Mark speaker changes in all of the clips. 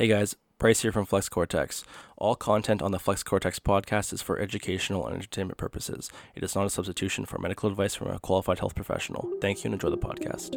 Speaker 1: Hey guys, Bryce here from Flex Cortex. All content on the Flex Cortex podcast is for educational and entertainment purposes. It is not a substitution for medical advice from a qualified health professional. Thank you and enjoy the podcast.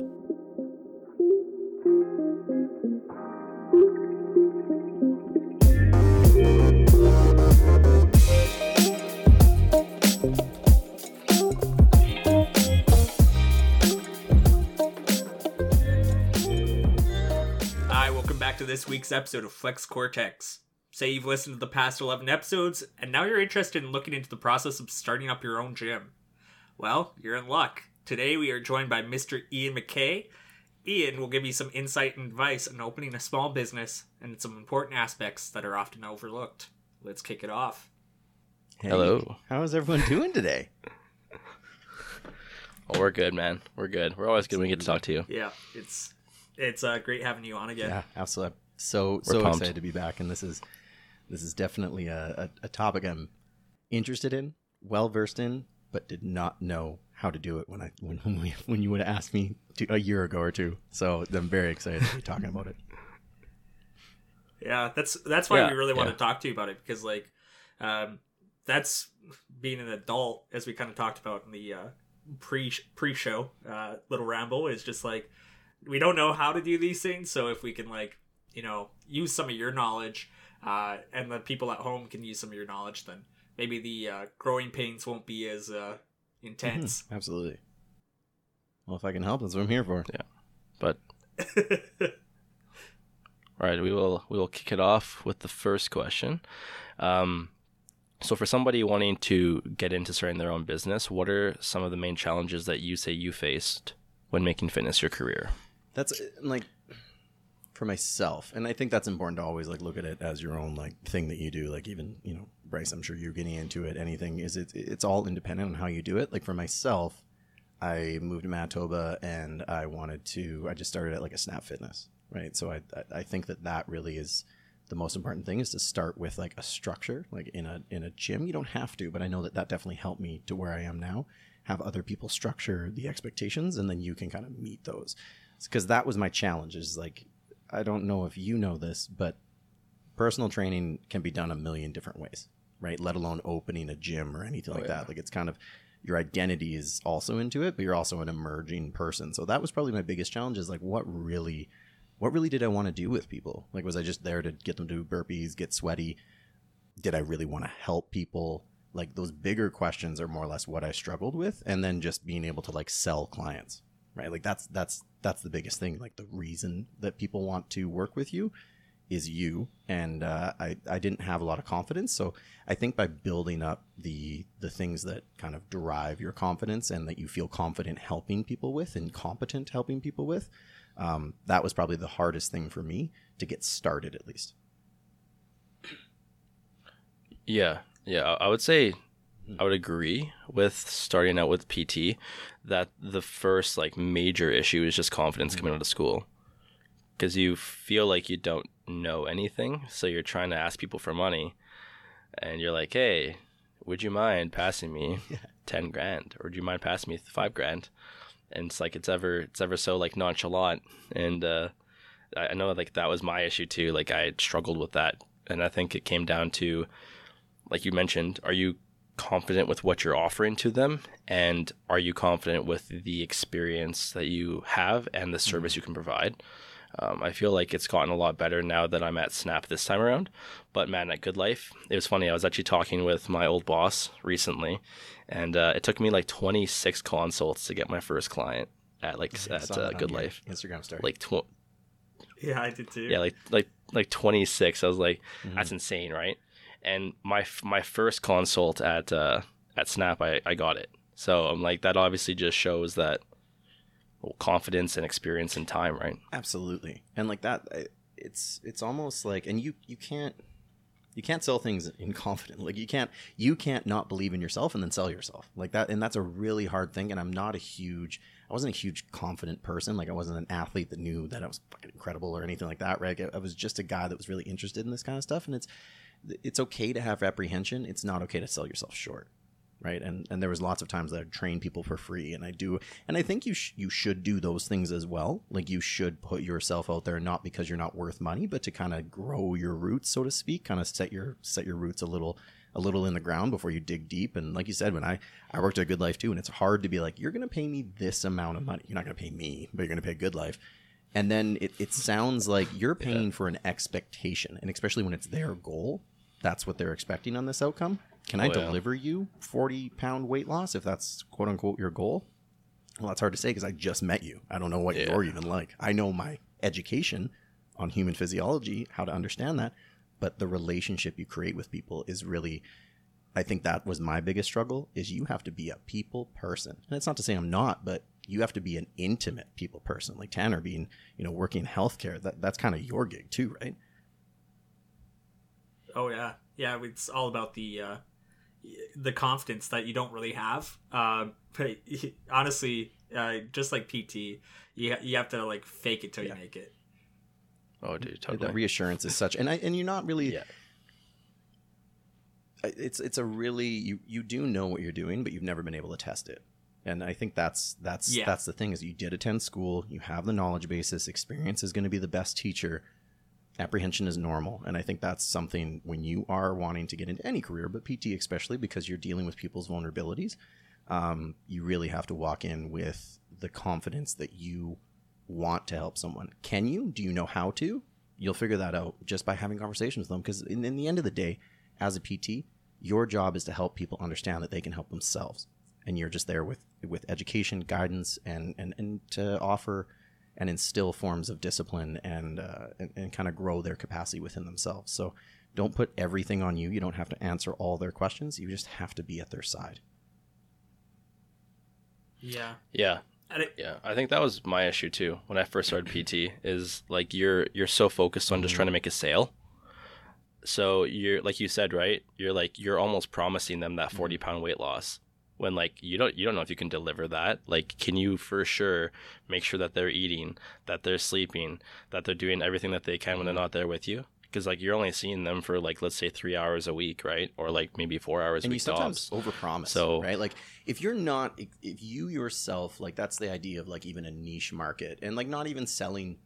Speaker 2: This week's episode of Flex Cortex. Say you've listened to the past 11 episodes, and now you're interested in looking into the process of starting up your own gym. Well, you're in luck. Today we are joined by Mr. Ian McKay. Ian will give you some insight and advice on opening a small business and some important aspects that are often overlooked. Let's kick it off.
Speaker 3: Hey,
Speaker 1: Hello.
Speaker 3: How is everyone doing today?
Speaker 1: Oh, we're good, man. We're good. We're always good when we get to talk to you.
Speaker 2: Yeah, it's it's uh, great having you on again.
Speaker 3: Yeah, absolutely. So so
Speaker 1: pumped.
Speaker 3: excited to be back, and this is this is definitely a, a, a topic I'm interested in, well versed in, but did not know how to do it when I when when, we, when you would have asked me to, a year ago or two. So I'm very excited to be talking about it.
Speaker 2: Yeah, that's that's why
Speaker 1: Yeah,
Speaker 2: we really want to talk to you about it because like um that's being an adult as we kind of talked about in the uh pre pre show uh little ramble is just like we don't know how to do these things so if we can like you know use some of your knowledge uh and the people at home can use some of your knowledge then maybe the uh growing pains won't be as uh intense
Speaker 3: Absolutely. Well, if I can help, that's what I'm here for. Yeah.
Speaker 1: But all right, we will we will kick it off with the first question. Um, so, for somebody wanting to get into starting their own business, what are some of the main challenges that you say you faced when making fitness your career?
Speaker 3: that's like for myself and i think that's important to always like look at it as your own like thing that you do like even you know bryce i'm sure you're getting into it anything is it it's all independent on how you do it. Like for myself i moved to manitoba and i wanted to i just started at like a snap fitness right? So i i- think that that really is the most important thing is to start with like a structure like in a in a gym. You don't have to but i know that that definitely helped me to where i am now. Have other people structure the expectations and then you can kind of meet those. Because that was my challenge is like i don't know if you know this but personal training can be done a million different ways right? Let alone opening a gym or anything
Speaker 1: Oh,
Speaker 3: like
Speaker 1: yeah.
Speaker 3: that like it's kind of your identity is also into it but you're also an emerging person. So that was probably my biggest challenge is like what really what really did i want to do with people? Like was i just there to get them to do burpees get sweaty? Did i really want to help people? Like those bigger questions are more or less what i struggled with and then just being able to like sell clients right? Like that's that's that's the biggest thing. Like the reason that people want to work with you is you. And uh, I, I didn't have a lot of confidence. So i think by building up the the things that kind of derive your confidence and that you feel confident helping people with and competent helping people with um, that was probably the hardest thing for me to get started at least.
Speaker 1: Yeah, yeah, I I would say I would agree with starting out with PT that the first like major issue is just confidence coming out of school because you feel like you don't know anything, so you're trying to ask people for money, and you're like, "Hey, would you mind passing me ten grand, or would you mind passing me five grand?" And it's like it's ever it's ever so like nonchalant, and uh, I I know like that was my issue too. Like I struggled with that, and I think it came down to like you mentioned, are you confident with what you're offering to them? And are you confident with the experience that you have and the service you can provide? Um, I feel like it's gotten a lot better now that I'm at Snap this time around. But man, at Good Life, it was funny. I was actually talking with my old boss recently, and uh, it took me like 26 consults to get my first client at like
Speaker 3: I
Speaker 1: at uh, Good Life.
Speaker 3: instagram story
Speaker 1: Like tw-
Speaker 2: yeah i did too
Speaker 1: yeah, like like like 26. I was like,
Speaker 3: Mhm.
Speaker 1: that's insane, right? And my my first consult at uh, at Snap, I, I got it. So I'm like, that obviously just shows that well, confidence and experience and time, right?
Speaker 3: absolutely. And like that it's it's almost like and you you can't you can't sell things in confidence like you can't you can't not believe in yourself and then sell yourself. Like that and that's a really hard thing and i'm not a huge i wasn't a huge confident person. Like i wasn't an athlete that knew that i was fucking incredible or anything like that right? I was just a guy that was really interested in this kind of stuff and it's it's okay to have apprehension it's not okay to sell yourself short right? And and there was lots of times that I'd train people for free, and I do, and I think you sh- you should do those things as well. Like you should put yourself out there, not because you're not worth money, but to kind of grow your roots, so to speak, kind of set your set your roots a little a little in the ground before you dig deep. And like you said, when I I worked at Good Life too, and it's hard to be like, you're gonna pay me this amount of money. You're not gonna pay me, but you're gonna pay Good Life. And then it, it sounds like you're paying for an expectation, and especially when it's their goal, that's what they're expecting on this outcome. Can I
Speaker 1: Oh, yeah.
Speaker 3: deliver you 40 pound weight loss if that's quote unquote your goal? Well, that's hard to say because I just met you. I don't know what
Speaker 1: Yeah.
Speaker 3: you're even like. I know my education on human physiology, how to understand that, but the relationship you create with people is really I think that was my biggest struggle is you have to be a people person. And it's not to say I'm not, but you have to be an intimate people person. Like Tanner being, you know, working in healthcare, that that's kind of your gig too, right?
Speaker 2: Oh yeah, yeah. It's all about the uh, the confidence that you don't really have. Um, but honestly, uh, just like PT, you you have to like fake it till
Speaker 3: Yeah.
Speaker 2: you make it.
Speaker 1: Oh, dude,
Speaker 3: That
Speaker 1: totally.
Speaker 3: reassurance is such and I and you're not really
Speaker 1: Yeah.
Speaker 3: it's it's a really you you do know what you're doing, but you've never been able to test it. And I think that's that's
Speaker 2: Yeah.
Speaker 3: that's the thing is you did attend school, you have the knowledge basis, experience is going to be the best teacher. Apprehension is normal, and I think that's something when you are wanting to get into any career, but PT especially because you're dealing with people's vulnerabilities, um, you really have to walk in with the confidence that you want to help someone. Can you? Do you know how to? You'll figure that out just by having conversations with them. Because in, in the end of the day, as a PT, your job is to help people understand that they can help themselves, and you're just there with with education, guidance, and and and to offer and instill forms of discipline and uh, and, and kind of grow their capacity within themselves. So don't put everything on you. You don't have to answer all their questions. You just have to be at their side.
Speaker 2: Yeah,
Speaker 1: Yeah,
Speaker 2: it,
Speaker 1: yeah. I think that was my issue too when I first started PT. Is like you're you're so focused on just trying to make a sale. So you're like you said, right? You're like you're almost promising them that forty pound weight loss when like you don't you don't know if you can deliver that. Like, can you for sure make sure that they're eating, that they're sleeping, that they're doing everything that they can when they're mm-hmm. not there with you? Because like you're only seeing them for like let's say three hours a week, right? Or like maybe four hours a
Speaker 3: and you
Speaker 1: week
Speaker 3: sometimes
Speaker 1: tops.
Speaker 3: overpromise
Speaker 1: So-
Speaker 3: right like if you're not if, if you yourself like that's the idea of like even a niche market and like not even selling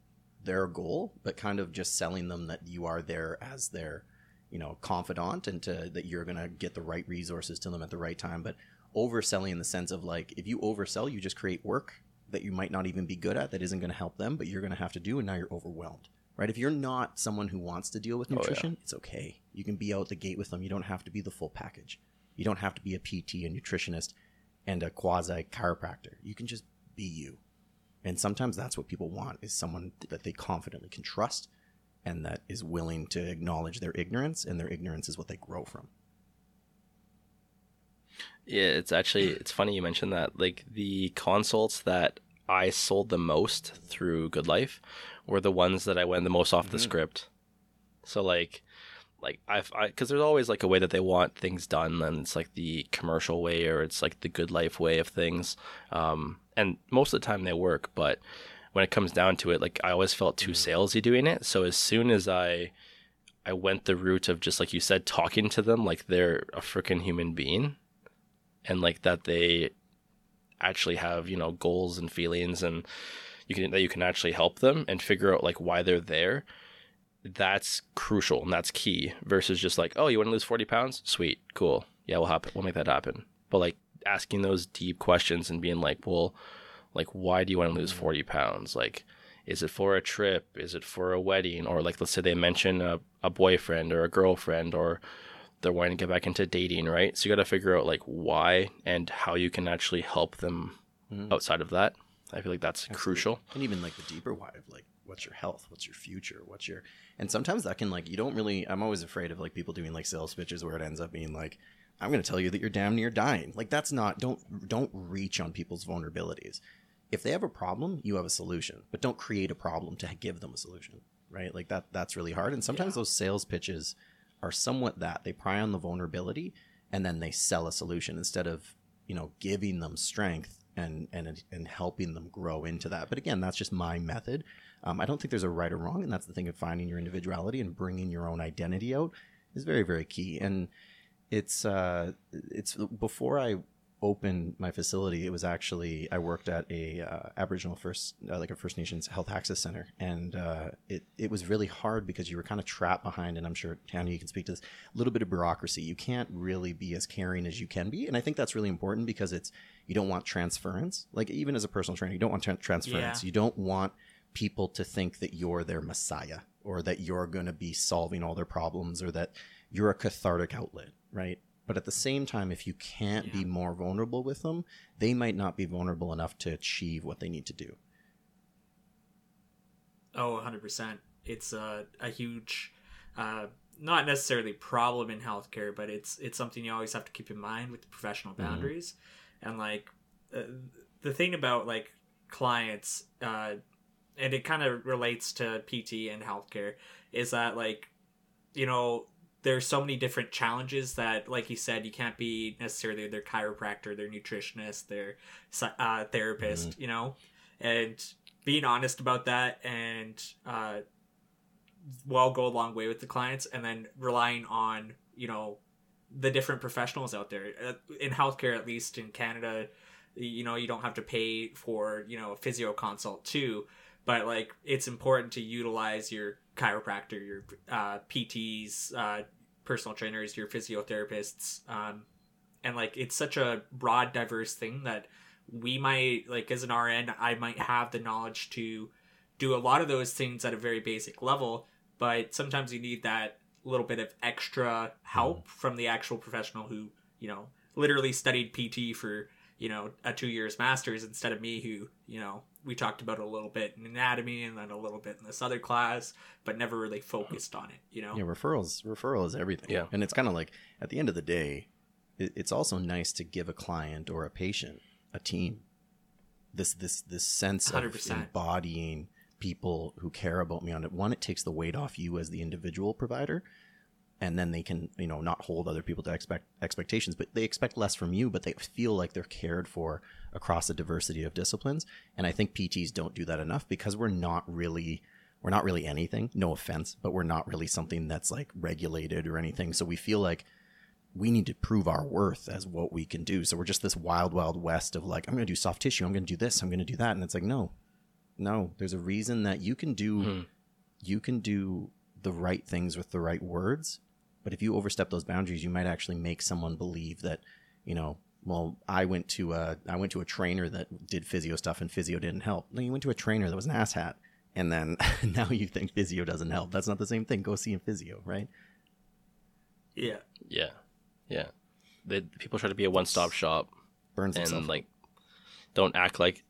Speaker 3: their goal but kind of just selling them that you are there as their you know confidant and to that you're gonna get the right resources to them at the right time but overselling in the sense of like if you oversell you just create work that you might not even be good at that isn't going to help them but you're going to have to do and now you're overwhelmed right? If you're not someone who wants to deal with
Speaker 1: Oh, yeah.
Speaker 3: nutrition it's okay. You can be out the gate with them. You don't have to be the full package. You don't have to be a pt a nutritionist and a quasi chiropractor. You can just be you. And sometimes that's what people want is someone that they confidently can trust and that is willing to acknowledge their ignorance and their ignorance is what they grow from
Speaker 1: Yeah, it's actually it's funny you mentioned that. Like the consults that I sold the most through Good Life were the ones that I went the most off the
Speaker 3: Mhm.
Speaker 1: script. So like like I've I because there's always like a way that they want things done, and it's like the commercial way or it's like the Good Life way of things. Um, and most of the time they work, but when it comes down to it, like I always felt too salesy doing it. So as soon as I I went the route of just like you said, talking to them like they're a freaking human being and like that they actually have you know goals and feelings and you can that you can actually help them and figure out like why they're there that's crucial and that's key versus just like oh you want to lose 40 pounds? Sweet cool. Yeah we'll happen we'll make that happen. But like asking those deep questions and being like well like why do you want to lose mm. 40 pounds? Like is it for a trip? Is it for a wedding? Or like let's say they mention a, a boyfriend or a girlfriend or they're wanting to get back into dating, right? So you got to figure out like why and how you can actually help them
Speaker 3: Mhm.
Speaker 1: outside of that. I feel like that's crucial.
Speaker 3: and even like the deeper why of like what's your health what's your future what's your and sometimes that can like you don't really i'm always afraid of like people doing like sales pitches where it ends up being like i'm going to tell you that you're damn near dying like that's not don't don't reach on people's vulnerabilities if they have a problem you have a solution but don't create a problem to give them a solution right like that that's really hard and sometimes those sales pitches are somewhat that. They pry on the vulnerability and then they sell a solution instead of you know giving them strength and and and helping them grow into that. But again that's just my method. Um, i don't think there's a right or wrong and that's the thing of finding your individuality and bringing your own identity out is very very key. And it's uh it's before i opened my facility it was actually i worked at a uh, aboriginal first uh, like a first nations health access center. And uh, it, it was really hard because you were kind of trapped behind and i'm sure tanner you can speak to this a little bit of bureaucracy. You can't really be as caring as you can be. And i think that's really important because it's you don't want transference. Like even as a personal trainer you don't want tra- transference.
Speaker 2: Yeah.
Speaker 3: you don't want people to think that you're their messiah or that you're going to be solving all their problems or that you're a cathartic outlet, right? But at the same time, if you can't be more vulnerable with them, they might not be vulnerable enough to achieve what they need to do.
Speaker 2: Oh, 100%. It's a, a huge, uh, not necessarily problem in healthcare, but it's it's something you always have to keep in mind with professional
Speaker 3: Mhm.
Speaker 2: boundaries. And like uh, the thing about like clients, uh, and it kind of relates to PT and healthcare, is that like, you know, there's so many different challenges that, like you said, you can't be necessarily their chiropractor, their nutritionist, their uh, therapist, you know, and being honest about that and uh, well go a long way with the clients and then relying on you know the different professionals out there Uh, in healthcare at least in canada you know you don't have to pay for you know a physio consult too but like it's important to utilize your chiropractor your uh, pts uh, personal trainers your physiotherapists um, and like it's such a broad diverse thing that we might like as an rn i might have the knowledge to do a lot of those things at a very basic level but sometimes you need that little bit of extra help from the actual professional who you know literally studied pt for you know a two years masters instead of me who you know we talked about a little bit in anatomy and then a little bit in this other class but never really focused on it you know
Speaker 3: Yeah, referrals, referral is everything.
Speaker 1: Yeah.
Speaker 3: and it's kind of like at the end of the day, it, it's also nice to give a client or a patient a team. This this this sense of
Speaker 2: 100%.
Speaker 3: embodying people who care about me on it. One, it takes the weight off you as the individual provider, and then they can you know not hold other people to expect expectations, but they expect less from you, but they feel like they're cared for across a diversity of disciplines. And I think PTs don't do that enough because we're not really we're not really anything no offense but we're not really something that's like regulated or anything so we feel like we need to prove our worth as what we can do so we're just this wild wild west of like i'm going to do soft tissue i'm going to do this i'm going to do that and it's like no no there's a reason that you can do
Speaker 1: Hmm.
Speaker 3: you can do the right things with the right words but if you overstep those boundaries you might actually make someone believe that you know well i went to a i went to a trainer that did physio stuff and physio didn't help. No you went to a trainer that was an asshat and then now you think physio doesn't help. That's not the same thing. Go see a physio right?
Speaker 2: Yeah.
Speaker 1: Yeah, yeah. They, people try to be a one-stop shop
Speaker 3: burns himself
Speaker 1: and like don't act like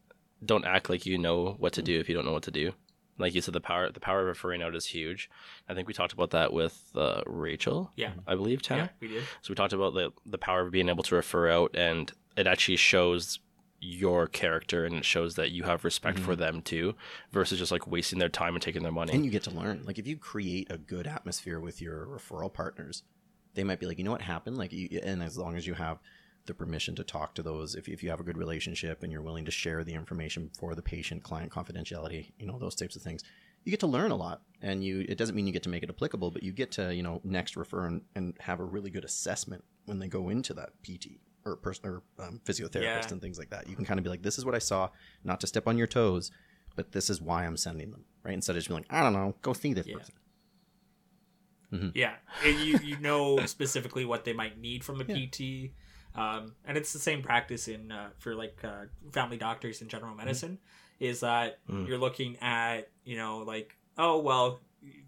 Speaker 1: don't act like you know what to do if you don't know what to do. Like you said, the power the power of referring out is huge. I think we talked about that with uh, Rachel.
Speaker 2: Yeah.
Speaker 1: I believe Tanner.
Speaker 2: yeah we did
Speaker 1: So we talked about the the power of being able to refer out, and it actually shows your character, and it shows that you have respect for them too, versus just like wasting their time and taking their money.
Speaker 3: and you get to learn like if you create a good atmosphere with your referral partners they might be like you know what happened like you, and as long as you have the permission to talk to those if, if you have a good relationship and you're willing to share the information for the patient client confidentiality you know those types of things you get to learn a lot and you it doesn't mean you get to make it applicable but you get to you know next refer and, and have a really good assessment when they go into that pt or person or um, physiotherapist
Speaker 2: Yeah.
Speaker 3: and things like that you can kind of be like this is what i saw not to step on your toes but this is why i'm sending them right instead of just being like i don't know go see this
Speaker 2: Yeah.
Speaker 3: person
Speaker 2: Yeah, and you you know specifically what they might need from a
Speaker 3: Yeah.
Speaker 2: PT, um, and it's the same practice in uh, for like uh, family doctors in general medicine. Is that
Speaker 1: Mm.
Speaker 2: you're looking at you know like oh well,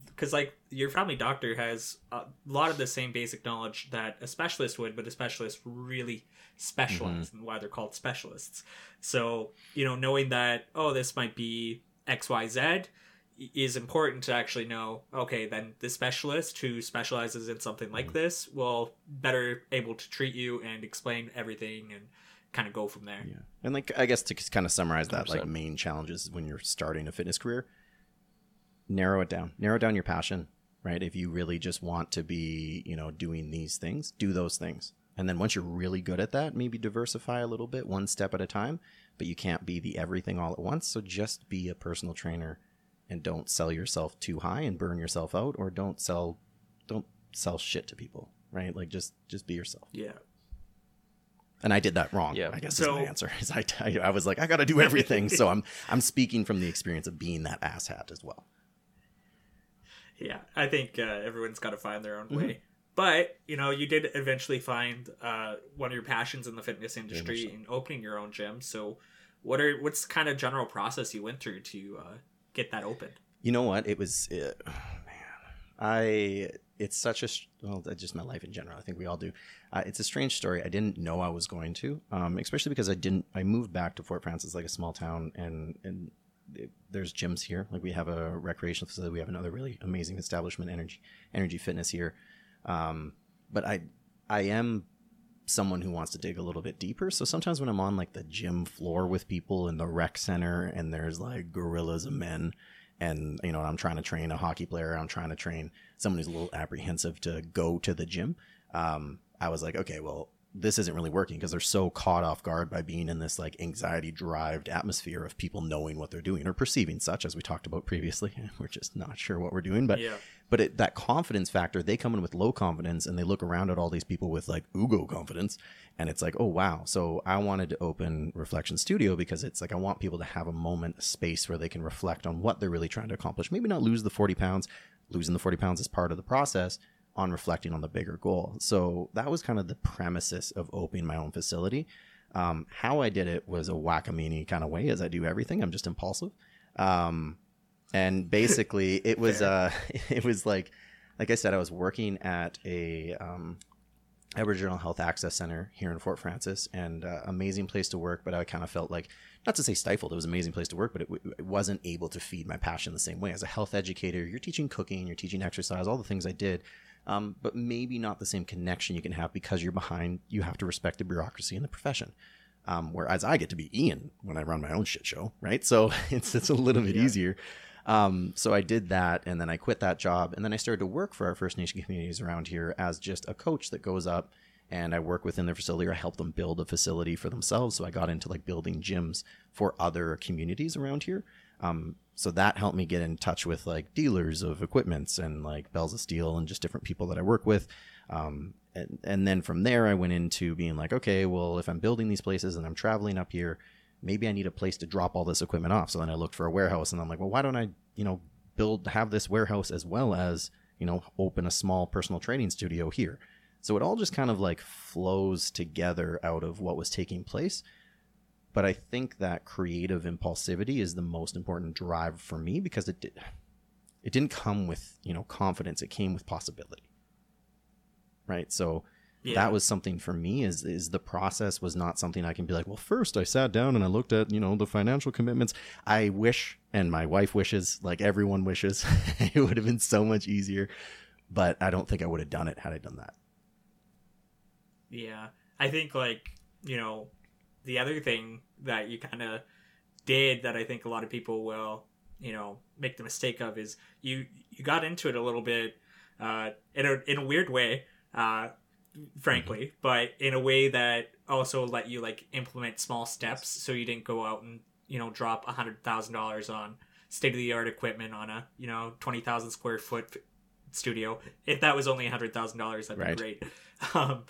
Speaker 2: because like your family doctor has a lot of the same basic knowledge that a specialist would, but a specialist really specializes and why they're called specialists. So you know knowing that oh this might be X Y Z is important to actually know okay then the specialist who specializes in something like mm-hmm. this will better able to treat you and explain everything and kind of go from there
Speaker 3: Yeah, and like I guess to kind of summarize that, like
Speaker 1: 100%.
Speaker 3: main challenges when you're starting a fitness career, narrow it down. Narrow down your passion, right? If you really just want to be, you know, doing these things, do those things. And then once you're really good at that, maybe diversify a little bit, one step at a time. But you can't be the everything all at once. So just be a personal trainer, and don't sell yourself too high and burn yourself out, or don't sell, don't sell shit to people. right? Like just just be yourself.
Speaker 2: Yeah.
Speaker 3: And I did that wrong.
Speaker 1: Yeah.
Speaker 3: I guess
Speaker 2: So-
Speaker 3: is my answer. Is I, I, I was like, I got to do everything. so I'm I'm speaking from the experience of being that asshat as well.
Speaker 2: Yeah, I think uh, everyone's got to find their own
Speaker 3: Mm-hmm.
Speaker 2: way. But you know, you did eventually find uh, one of your passions in the fitness industry
Speaker 3: much so.
Speaker 2: and opening your own gym. So, what are what's kind of general process you went through to uh, get that open?
Speaker 3: You know what? It was, uh, man. I. It's such a well, just my life in general. I think we all do. Uh, it's a strange story. I didn't know I was going to, um, especially because I didn't. I moved back to Fort Frances, like a small town, and and it, there's gyms here. Like we have a recreational facility. We have another really amazing establishment, Energy Energy Fitness here. Um, but I I am someone who wants to dig a little bit deeper. So sometimes when I'm on like the gym floor with people in the rec center and there's like gorillas of men and you know I'm trying to train a hockey player, I'm trying to train someone who's a little apprehensive to go to the gym. Um, I was like, okay, well, this isn't really working because they're so caught off guard by being in this like anxiety derived atmosphere of people knowing what they're doing or perceiving such as we talked about previously. We're just not sure what we're doing, but
Speaker 2: Yeah.
Speaker 3: But it, that confidence factor, they come in with low confidence and they look around at all these people with like ugo confidence. And it's like, oh, wow. So I wanted to open Reflection Studio because it's like, I want people to have a moment, a space where they can reflect on what they're really trying to accomplish. Maybe not lose the 40 pounds. Losing the 40 pounds is part of the process on reflecting on the bigger goal. So that was kind of the premises of opening my own facility. Um, how I did it was a whack-a-meanie kind of way, as I do everything. I'm just impulsive. Um, and basically it was uh it was like like i said i was working at a um aboriginal health access center here in fort frances and uh, amazing place to work but i kind of felt like not to say stifled it was an amazing place to work but it, w- it wasn't able to feed my passion the same way as a health educator you're teaching cooking you're teaching exercise all the things i did um, but maybe not the same connection you can have because you're behind you have to respect the bureaucracy in the profession um, whereas I get to be Ian when I run my own shit show, right? So it's it's a little bit
Speaker 2: Yeah.
Speaker 3: easier. Um, so I did that, and then I quit that job, and then I started to work for our First Nation communities around here as just a coach that goes up, and I work within their facility or I help them build a facility for themselves. So I got into like building gyms for other communities around here. Um, so that helped me get in touch with like dealers of equipments and like bells of steel and just different people that I work with. Um, and, and then from there, I went into being like, okay, well, if I'm building these places and I'm traveling up here, maybe I need a place to drop all this equipment off. So then I looked for a warehouse and I'm like, well, why don't I, you know, build, have this warehouse as well as, you know, open a small personal training studio here. So it all just kind of like flows together out of what was taking place. But I think that creative impulsivity is the most important drive for me because it did, it didn't come with, you know, confidence. It came with possibility. Right. So
Speaker 2: Yeah.
Speaker 3: that was something for me is is the process was not something I can be like, well, first I sat down and I looked at, you know, the financial commitments. I wish and my wife wishes, like everyone wishes, it would have been so much easier. But I don't think I would have done it had I done that.
Speaker 2: Yeah. I think like, you know, the other thing that you kind of did that I think a lot of people will, you know, make the mistake of is you you got into it a little bit uh in a in a weird way, uh frankly, but in a way that also let you like implement small steps so you didn't go out and, you know, drop a $100,000 on state of the art equipment on a, you know, 20,000 square foot studio. If that was only a $100,000, that'd
Speaker 3: Right.
Speaker 2: be great. Um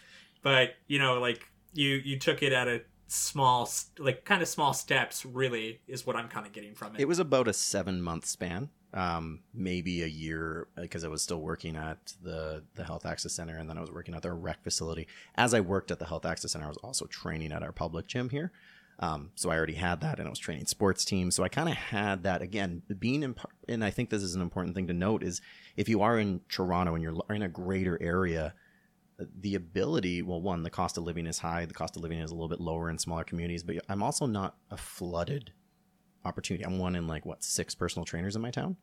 Speaker 2: but you know like you you took it at a small like kind of small steps really is what i'm kind of getting from it,
Speaker 3: It was about a seven month span, um, maybe a year, because I was still working at the the Health Access Center, and then I was working at their rec facility. As I worked at the Health Access Center, I was also training at our public gym here. Um, so I already had that, and I was training sports teams. So I kind of had that again. Being in, and I think this is an important thing to note is if you are in Toronto and you're in a greater area, the ability well one the cost of living is high the cost of living is a little bit lower in smaller communities but i'm also not a flooded opportunity. I'm one in like what six personal trainers in my town.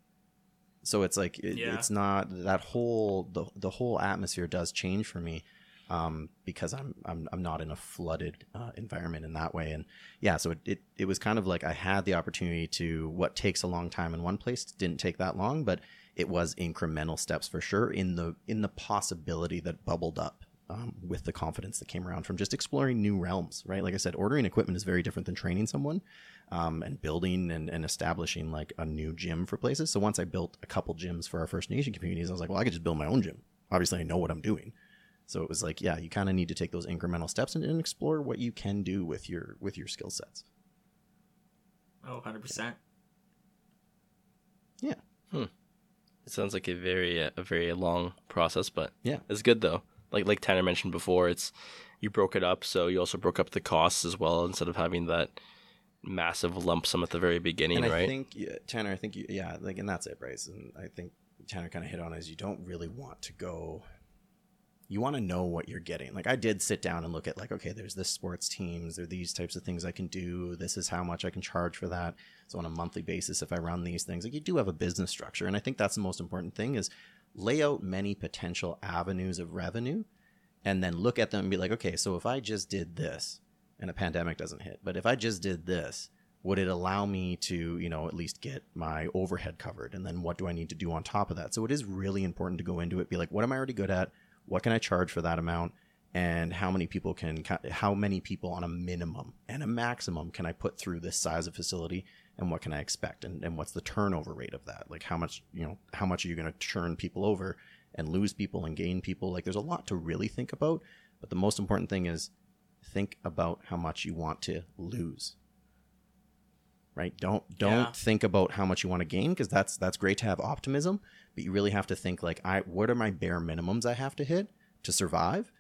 Speaker 3: So it's like it,
Speaker 2: Yeah.
Speaker 3: it's not that whole the, the whole atmosphere does change for me um, because I'm, I'm I'm not in a flooded uh, environment in that way. And yeah so it, it it was kind of like I had the opportunity to what takes a long time in one place didn't take that long but it was incremental steps for sure in the in the possibility that bubbled up um, with the confidence that came around from just exploring new realms right like i said ordering equipment is very different than training someone um, and building and, and establishing like a new gym for places so once i built a couple gyms for our first nation communities i was like well i could just build my own gym obviously i know what i'm doing So it was like, yeah, you kind of need to take those incremental steps and, and explore what you can do with your with your skill sets.
Speaker 2: Oh, 100%. Yeah. Hmm.
Speaker 1: It sounds like a very uh, a very long process, but
Speaker 3: Yeah.
Speaker 1: it's good though. Like like Tanner mentioned before, it's you broke it up, so you also broke up the costs as well instead of having that massive lump sum at the very beginning, right
Speaker 3: and I
Speaker 1: right?
Speaker 3: think yeah, Tanner, I think you, yeah, like, and that's it, Bryce. And I think Tanner kind of hit on is you don't really want to go. You want to know what you're getting. Like I did sit down and look at like, okay, there's this sports teams, there are these types of things I can do. This is how much I can charge for that. So on a monthly basis, if I run these things, like you do have a business structure, and I think that's the most important thing is lay out many potential avenues of revenue, and then look at them and be like, okay, so if I just did this, and a pandemic doesn't hit, but if I just did this, would it allow me to you know at least get my overhead covered? And then what do i need to do on top of that? So it is really important to go into it be like what am i already good at? What can i charge for that amount? And how many people can how many people on a minimum and a maximum can i put through this size of facility and what can i expect? And, and what's the turnover rate of that? Like how much you know how much are you going to churn people over and lose people and gain people? Like there's a lot to really think about but the most important thing is think about how much you want to lose. Right? Don't don't
Speaker 2: Yeah.
Speaker 3: think about how much you want to gain because that's that's great to have optimism but you really have to think like i what are my bare minimums i have to hit to survive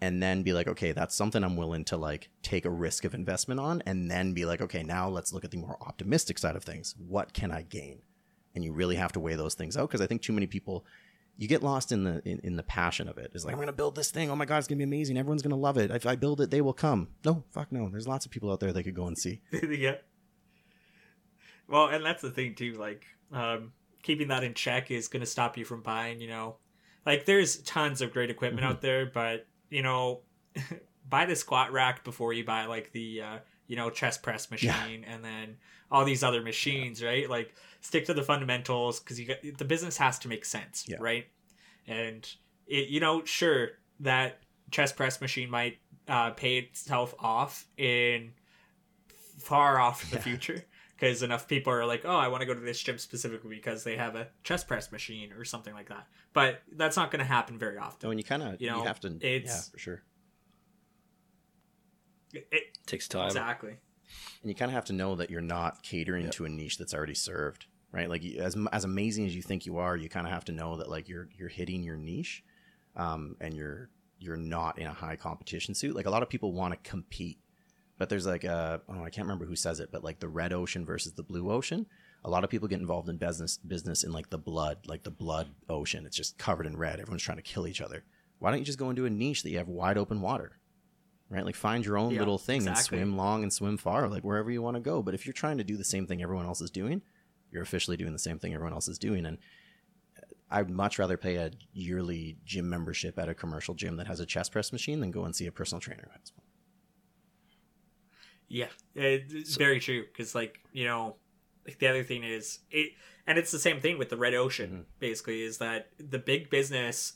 Speaker 3: and then be like okay that's something i'm willing to like take a risk of investment on and then be like okay now let's look at the more optimistic side of things what can i gain and you really have to weigh those things out because i think too many people you get lost in the in, in the passion of it it's like i'm gonna build this thing oh my god it's gonna be amazing everyone's gonna love it if i build it they will come no fuck no there's lots of people out there they could go and see
Speaker 2: yeah. Well, and that's the thing too. Like, um, keeping that in check is going to stop you from buying. You know, like there's tons of great equipment
Speaker 3: Mhm.
Speaker 2: out there, but you know, buy the squat rack before you buy like the uh, you know chest press machine, and then all these other machines, right? Like, stick to the fundamentals because you got the business has to make sense,
Speaker 3: Yeah.
Speaker 2: right? And it, you know, sure that chest press machine might uh, pay itself off in far off the
Speaker 3: Yeah.
Speaker 2: future because enough people are like, oh, I want to go to this gym specifically because they have a chest press machine or something like that. But that's not going to happen very often.
Speaker 3: so when you kind of
Speaker 2: You
Speaker 3: you,
Speaker 2: know,
Speaker 3: have to
Speaker 2: it's yeah
Speaker 3: for sure
Speaker 2: It- it-
Speaker 1: takes time.
Speaker 2: exactly.
Speaker 3: and you kind of have to know that you're not catering
Speaker 1: Yep.
Speaker 3: to a niche that's already served right like as as amazing as you think you are you kind of have to know that like you're you're hitting your niche um and you're you're not in a high competition suit like a lot of people want to compete but there's like uh, a oh i can't remember who says it but like the red ocean versus the blue ocean a lot of people get involved in business business in like the blood like the blood ocean. It's just covered in red. Everyone's trying to kill each other. Why don't you just go into a niche that you have wide open water right? Like find your own
Speaker 2: Yeah,
Speaker 3: little thing
Speaker 2: exactly.
Speaker 3: and swim long and swim far like wherever you want to go. But if you're trying to do the same thing everyone else is doing you're officially doing the same thing everyone else is doing. And uh, i'd much rather pay a yearly gym membership at a commercial gym that has a chest press machine than go and see a personal trainer who has one.
Speaker 2: Yeah, it's very true. Because like you know, like the other thing is it, and it's the same thing with the red ocean.
Speaker 3: Mhm.
Speaker 2: Basically, is that the big business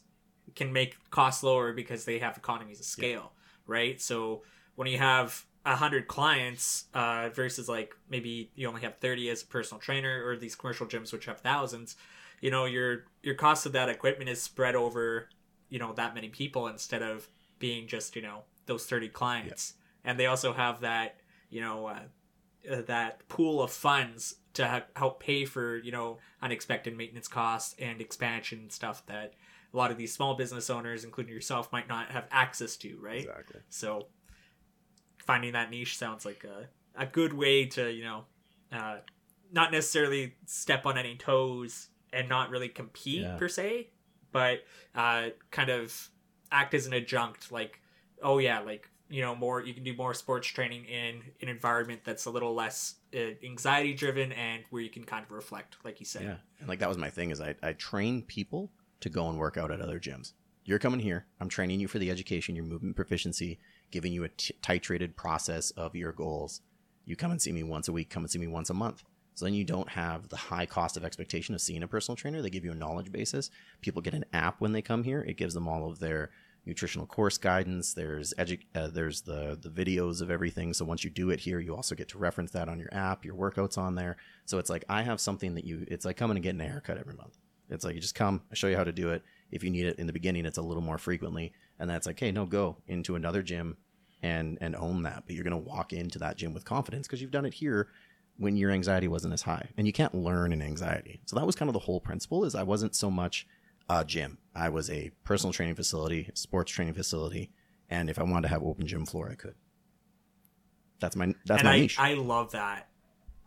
Speaker 2: can make costs lower because they have economies of scale, right? So when you have a hundred clients uh, versus like maybe you only have thirty as a personal trainer, or these commercial gyms which have thousands, you know your your cost of that equipment is spread over you know that many people instead of being just you know those 30 clients and they also have that you know uh, uh, that pool of funds to ha- help pay for you know unexpected maintenance costs and expansion stuff that a lot of these small business owners including yourself might not have access to right
Speaker 3: exactly
Speaker 2: so finding that niche sounds like a, a good way to you know uh, not necessarily step on any toes and not really compete
Speaker 3: Yeah.
Speaker 2: per se but uh, kind of act as an adjunct like oh yeah like you know more you can do more sports training in an environment that's a little less uh, anxiety driven and where you can kind of reflect like you said
Speaker 3: Yeah, and like that was my thing is I I train people to go and work out at other gyms. You're coming here. I'm training you for the education, your movement proficiency, giving you a t- titrated process of your goals. You come and see me once a week. Come and see me once a month. So then you don't have the high cost of expectation of seeing a personal trainer. They give you a knowledge basis. People get an app when they come here. It gives them all of their nutritional course guidance. There's edu- uh, there's the the videos of everything. So once you do it here, you also get to reference that on your app. Your workouts on there. So it's like I have something that you. It's like coming and getting a haircut every month. It's like you just come, I show you how to do it, If you need it in the beginning, it's a little more frequently, and that's like, hey, no, go into another gym and and own that. But you're gonna walk into that gym with confidence because you've done it here when your anxiety wasn't as high, and you can't learn in anxiety. So that was kind of the whole principle. Is I wasn't so much a gym. I was a personal training facility, sports training facility, and if I wanted to have open gym floor, I could. That's my that's
Speaker 2: and
Speaker 3: my
Speaker 2: I,
Speaker 3: niche.
Speaker 2: I love that.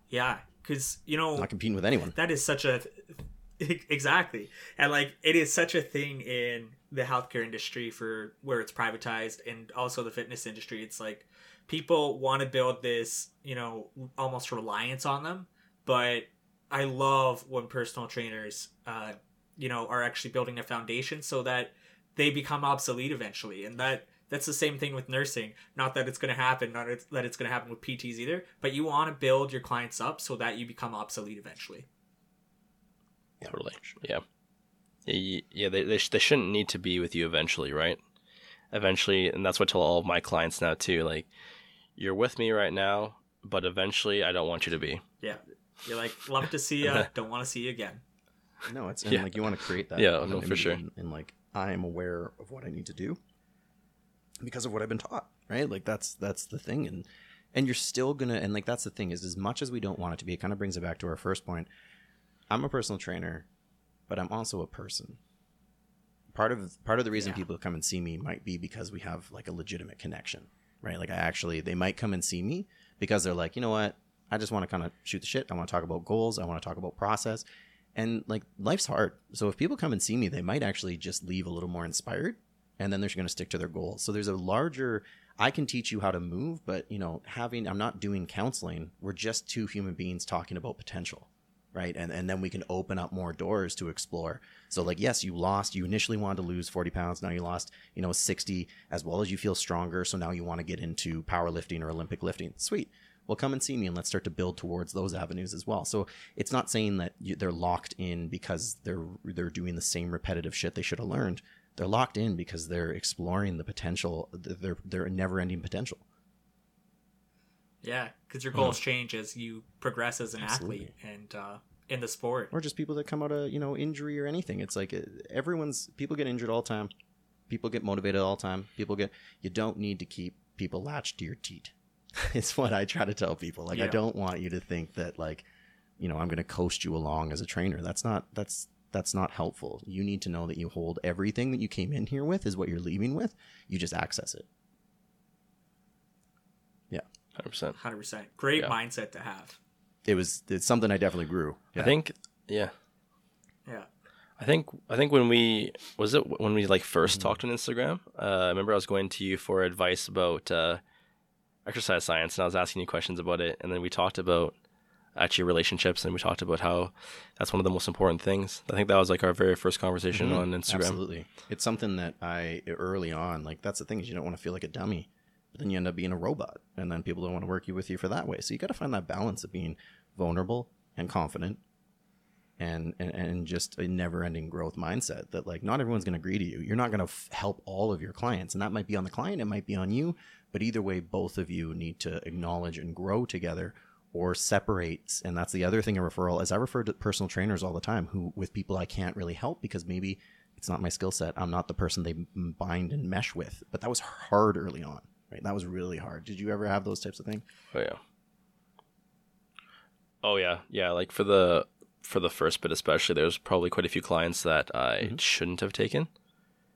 Speaker 2: Yeah, because you know
Speaker 3: not competing with anyone.
Speaker 2: that is such a exactly, and like it is such a thing in the healthcare industry for where it's privatized, and also the fitness industry. It's like people want to build this, you know, almost reliance on them, but I love when personal trainers, uh, you know, are actually building a foundation so that they become obsolete eventually, and that that's the same thing with nursing. Not that it's going to happen, not that it's going to happen with PTs either, but you want to build your clients up so that you become obsolete eventually.
Speaker 1: Totally. Yeah. Yeah, they, they, sh- they shouldn't need to be with you eventually, right? Eventually, and that's what I tell all of my clients now too. Like, you're with me right now, but eventually, I don't want you to be.
Speaker 2: Yeah, you're like love to see you, don't want to see you again.
Speaker 3: No, it's and
Speaker 1: Yeah.
Speaker 3: like you want to create that.
Speaker 1: Yeah, no, for sure.
Speaker 3: And, and like I am aware of what I need to do because of what I've been taught, right? Like that's that's the thing, and and you're still gonna and like that's the thing is as much as we don't want it to be, it kind of brings it back to our first point. I'm a personal trainer, but I'm also a person. Part of part of the reason
Speaker 2: Yeah.
Speaker 3: people come and see me might be because we have like a legitimate connection, right? Like I actually they might come and see me because they're like, you know what, I just want to kind of shoot the shit. I want to talk about goals. I want to talk about process. And like life's hard. So if people come and see me, they might actually just leave a little more inspired and then they're going to stick to their goals. So there's a larger I can teach you how to move, but you know, having I'm not doing counseling. We're just two human beings talking about potential. Right. And and then we can open up more doors to explore. So like yes, you lost, you initially wanted to lose 40 pounds, now you lost, you know, 60 as well as you feel stronger. So now you want to get into powerlifting or Olympic lifting. Sweet well come and see me and let's start to build towards those avenues as well. So it's not saying that you, they're locked in because they're they're doing the same repetitive shit they should have learned. They're locked in because they're exploring the potential their their never ending potential.
Speaker 2: Yeah, because your goals change as you progress as an
Speaker 3: Absolutely.
Speaker 2: athlete and uh, in the sport.
Speaker 3: or just people that come out of you know injury or anything. It's like uh, everyone's people get injured all the time. People get motivated all the time. People get you don't need to keep people latched to your teat it's what i try to tell people like i don't want you to think that like you know i'm going to coast you along as a trainer that's not that's that's not helpful you need to know that you hold everything that you came in here with is what you're leaving with you just access it Yeah.
Speaker 1: 100%.
Speaker 2: Hundred percent, great
Speaker 1: Yeah.
Speaker 2: mindset to have.
Speaker 3: it was it's something i definitely grew
Speaker 1: I think, yeah.
Speaker 2: Yeah,
Speaker 1: I think I think when we was it when we like 1st
Speaker 3: Mm-hmm.
Speaker 1: talked on Instagram. Uh, I remember I was going to you for advice about uh, exercise science, and I was asking you questions about it, and then we talked about actually relationships, and we talked about how that's one of the most important things. I think that was like our very first conversation
Speaker 3: Mhm.
Speaker 1: on Instagram.
Speaker 3: Absolutely. It's something that I early on, like that's the thing is you don't want to feel like a dummy, but then you end up being a robot, and then people don't want to work you with you for that way. So you got to find that balance of being vulnerable and confident, and and, and just a never-ending growth mindset. That like not everyone's going to agree to you. You're not going to f- help all of your clients, and that might be on the client, it might be on you, but either way, both of you need to acknowledge and grow together. Or separate, and that's the other thing in referral. As I refer to personal trainers all the time, who with people I can't really help because maybe it's not my skill set. I'm not the person they bind and mesh with. But that was hard early on, right? That was really hard. Did you ever have those types of things?
Speaker 1: Oh yeah. Oh yeah, yeah. Like for the for the first bit especially, there's probably quite a few clients that I
Speaker 3: Mhm.
Speaker 1: shouldn't have taken.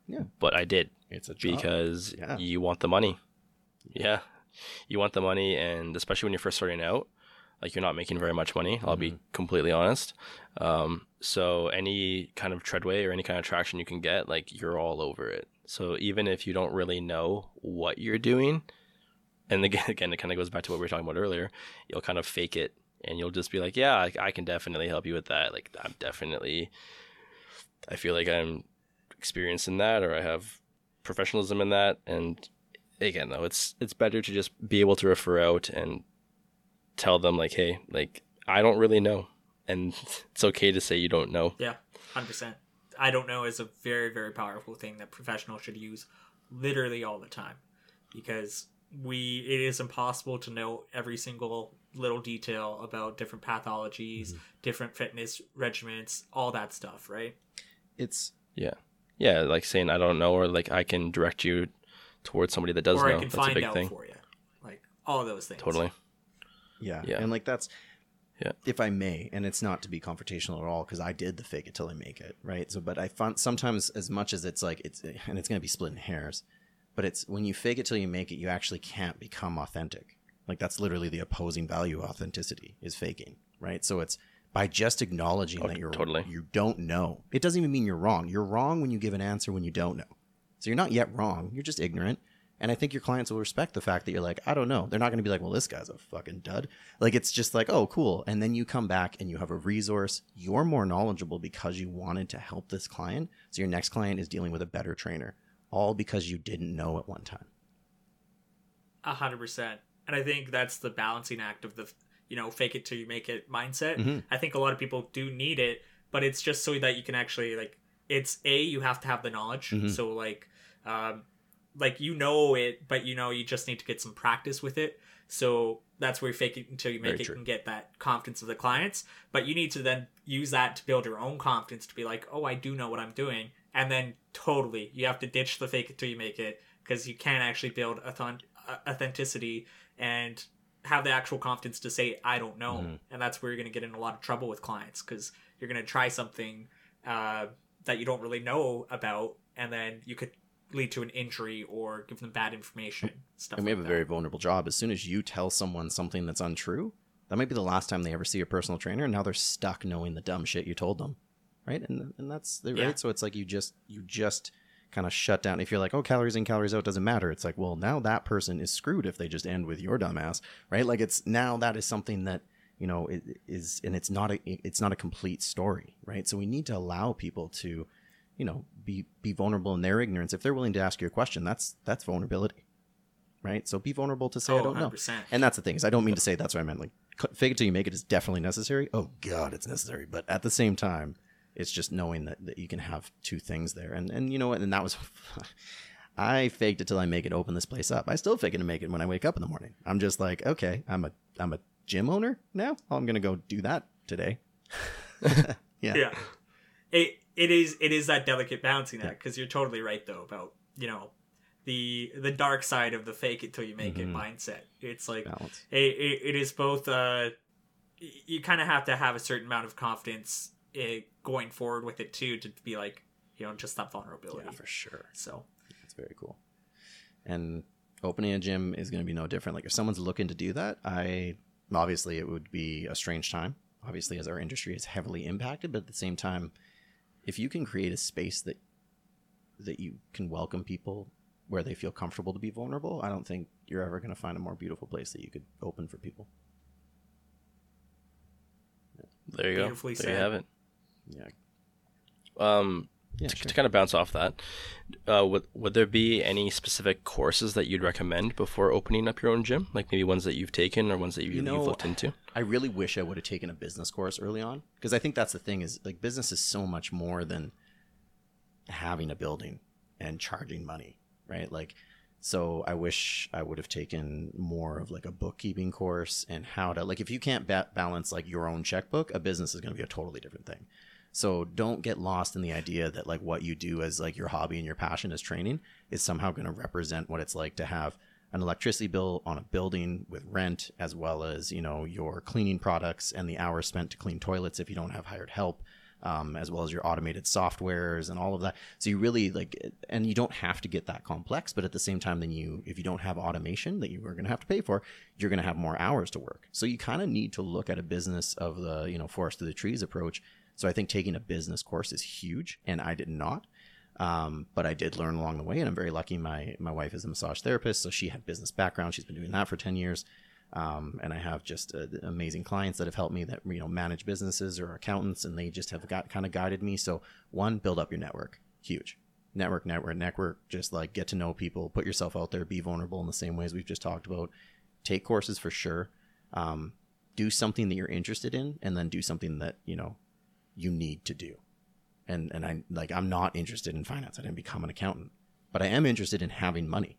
Speaker 3: Yeah.
Speaker 1: But I did
Speaker 3: It's a job.
Speaker 1: because
Speaker 3: Yeah.
Speaker 1: you want the money. Yeah. You want the money and especially when you're first starting out, like you're not making very much money, I'll be completely honest. Um, so any kind of treadway or any kind of traction you can get, like you're all over it. So even if you don't really know what you're doing, and again, again, it kind of goes back to what we were talking about earlier. You'll kind of fake it, and you'll just be like, "Yeah, I, I can definitely help you with that. Like, I'm definitely, I feel like I'm experienced in that, or I have professionalism in that." And again, though, it's it's better to just be able to refer out and tell them like, "Hey, like I don't really know," and it's okay to say you don't know.
Speaker 2: yeah, hundred percent. I don't know is a very very powerful thing that professionals should use literally all the time because we it is impossible to know every single little detail about different pathologies, mm-hmm. different fitness regimens, all that stuff, right?
Speaker 3: it's
Speaker 1: Yeah. Yeah, like saying I don't know, or like I can direct you towards somebody that does
Speaker 2: or
Speaker 1: know.
Speaker 2: I can
Speaker 1: That's a
Speaker 2: find
Speaker 1: big
Speaker 2: out
Speaker 1: thing.
Speaker 2: for you. Like all those things.
Speaker 1: Totally.
Speaker 3: Yeah.
Speaker 1: Yeah.
Speaker 3: And like that's
Speaker 1: Yeah.
Speaker 3: if I may, and it's not to be confrontational at all because I did the fake it till I make it, right? So but I found sometimes as much as it's like it's and it's gonna be splitting hairs, but it's when you fake it till you make it, you actually can't become authentic. Like that's literally the opposing value of authenticity is faking, right? So it's by just acknowledging
Speaker 1: Oh,
Speaker 3: that you're
Speaker 1: totally.
Speaker 3: you don't know. It doesn't even mean you're wrong. You're wrong when you give an answer when you don't know. So you're not yet wrong. You're just ignorant. And I think your clients will respect the fact that you're like, I don't know. They're not going to be like, well, this guy's a fucking dud. Like, it's just like, oh, cool. And then you come back and you have a resource. You're more knowledgeable because you wanted to help this client. So your next client is dealing with a better trainer, all because you didn't know at one time.
Speaker 2: A hundred percent. And I think that's the balancing act of the you know fake it till you make it mindset.
Speaker 3: Mhm.
Speaker 2: I think a lot of people do need it, but it's just so that you can actually like it's a you have to have the knowledge.
Speaker 3: Mhm.
Speaker 2: So like um like you know it, but you know you just need to get some practice with it. So that's where you fake it until you make
Speaker 3: Very
Speaker 2: it
Speaker 3: true.
Speaker 2: and get that confidence of the clients. But you need to then use that to build your own confidence to be like, oh, I do know what I'm doing. And then totally, you have to ditch the fake it till you make it because you can't actually build authent- authenticity and have the actual confidence to say I don't know.
Speaker 3: Mhm.
Speaker 2: And that's where you're going to get in a lot of trouble with clients because you're going to try something uh, that you don't really know about, and then you could lead to an injury or give them bad information. Stuff
Speaker 3: And we
Speaker 2: like
Speaker 3: have a
Speaker 2: that.
Speaker 3: very vulnerable job. As soon as you tell someone something that's untrue, that might be the last time they ever see a personal trainer. And now they're stuck knowing the dumb shit you told them, right? And and that's the
Speaker 2: Yeah.
Speaker 3: right. So it's like you just you just kind of shut down. If you're like, oh, calories in, calories out doesn't matter. It's like, well, now that person is screwed if they just end with your dumbass, right? Like it's now that is something that you know i- is, and it's not a it's not a complete story, right? So we need to allow people to, you know, be be vulnerable in their ignorance. If they're willing to ask you a question, that's that's vulnerability, right? So be vulnerable to say I
Speaker 2: Oh,
Speaker 3: don't know.
Speaker 2: 100%.
Speaker 3: And that's the thing is, I don't mean to say that's what I meant. Like, fake it till you make it is definitely necessary. Oh God, it's necessary. But at the same time, it's just knowing that, that you can have two things there. And and you know what? And that was, I faked it till I make it. Open this place up. I still fake it to make it when I wake up in the morning. I'm just like, okay, I'm a I'm a gym owner now. I'm gonna go do that today. yeah.
Speaker 2: yeah it it is it is that delicate balancing act because you're totally right though about you know the the dark side of the fake it till you make
Speaker 3: Mhm.
Speaker 2: it mindset it's like
Speaker 3: Balance.
Speaker 2: it, it, it is both uh you kind of have to have a certain amount of confidence eh, going forward with it too to be like you know just that vulnerability
Speaker 3: Yeah, for sure.
Speaker 2: so
Speaker 3: That's very cool. And opening a gym is going to be no different. Like if someone's looking to do that, I obviously it would be a strange time. Obviously, as our industry is heavily impacted, but at the same time, if you can create a space that that you can welcome people where they feel comfortable to be vulnerable, I don't think you're ever going to find a more beautiful place that you could open for people.
Speaker 1: There you go.
Speaker 2: Beautifully
Speaker 1: there you have it.
Speaker 3: Yeah.
Speaker 1: Um,
Speaker 3: Yeah.
Speaker 1: to,
Speaker 3: sure.
Speaker 1: to kind of bounce off that, uh, would would there be any specific courses that you'd recommend before opening up your own gym? Like maybe ones that you've taken or ones that you,
Speaker 3: You know,
Speaker 1: you've looked into?
Speaker 3: I really wish I would have taken a business course early on because I think that's the thing is like business is so much more than having a building and charging money, right? Like, so I wish I would have taken more of like a bookkeeping course and how to like if you can't ba- balance like your own checkbook, a business is going to be a totally different thing. So don't get lost in the idea that like what you do as like your hobby and your passion as training is somehow going to represent what it's like to have an electricity bill on a building with rent as well as you know your cleaning products and the hours spent to clean toilets if you don't have hired help um, as well as your automated softwares and all of that. So you really like and you don't have to get that complex but at the same time then you if you don't have automation that you are going to have to pay for you're going to have more hours to work. So you kind of need to look at a business of the you know forest to the trees approach so i think taking a business course is huge and i did not um, but I did learn along the way, and I'm very lucky. My my wife is a massage therapist, so she had business background. She's been doing that for ten years, um, and I have just uh, amazing clients that have helped me that you know manage businesses or accountants, and they just have got kind of guided me. So one, build up your network, huge network, network, network. Just like get to know people, put yourself out there, be vulnerable in the same ways we've just talked about. Take courses for sure. Um, do something that you're interested in, and then do something that you know you need to do and and I like I'm not interested in finance. I didn't become an accountant, but I am interested in having money.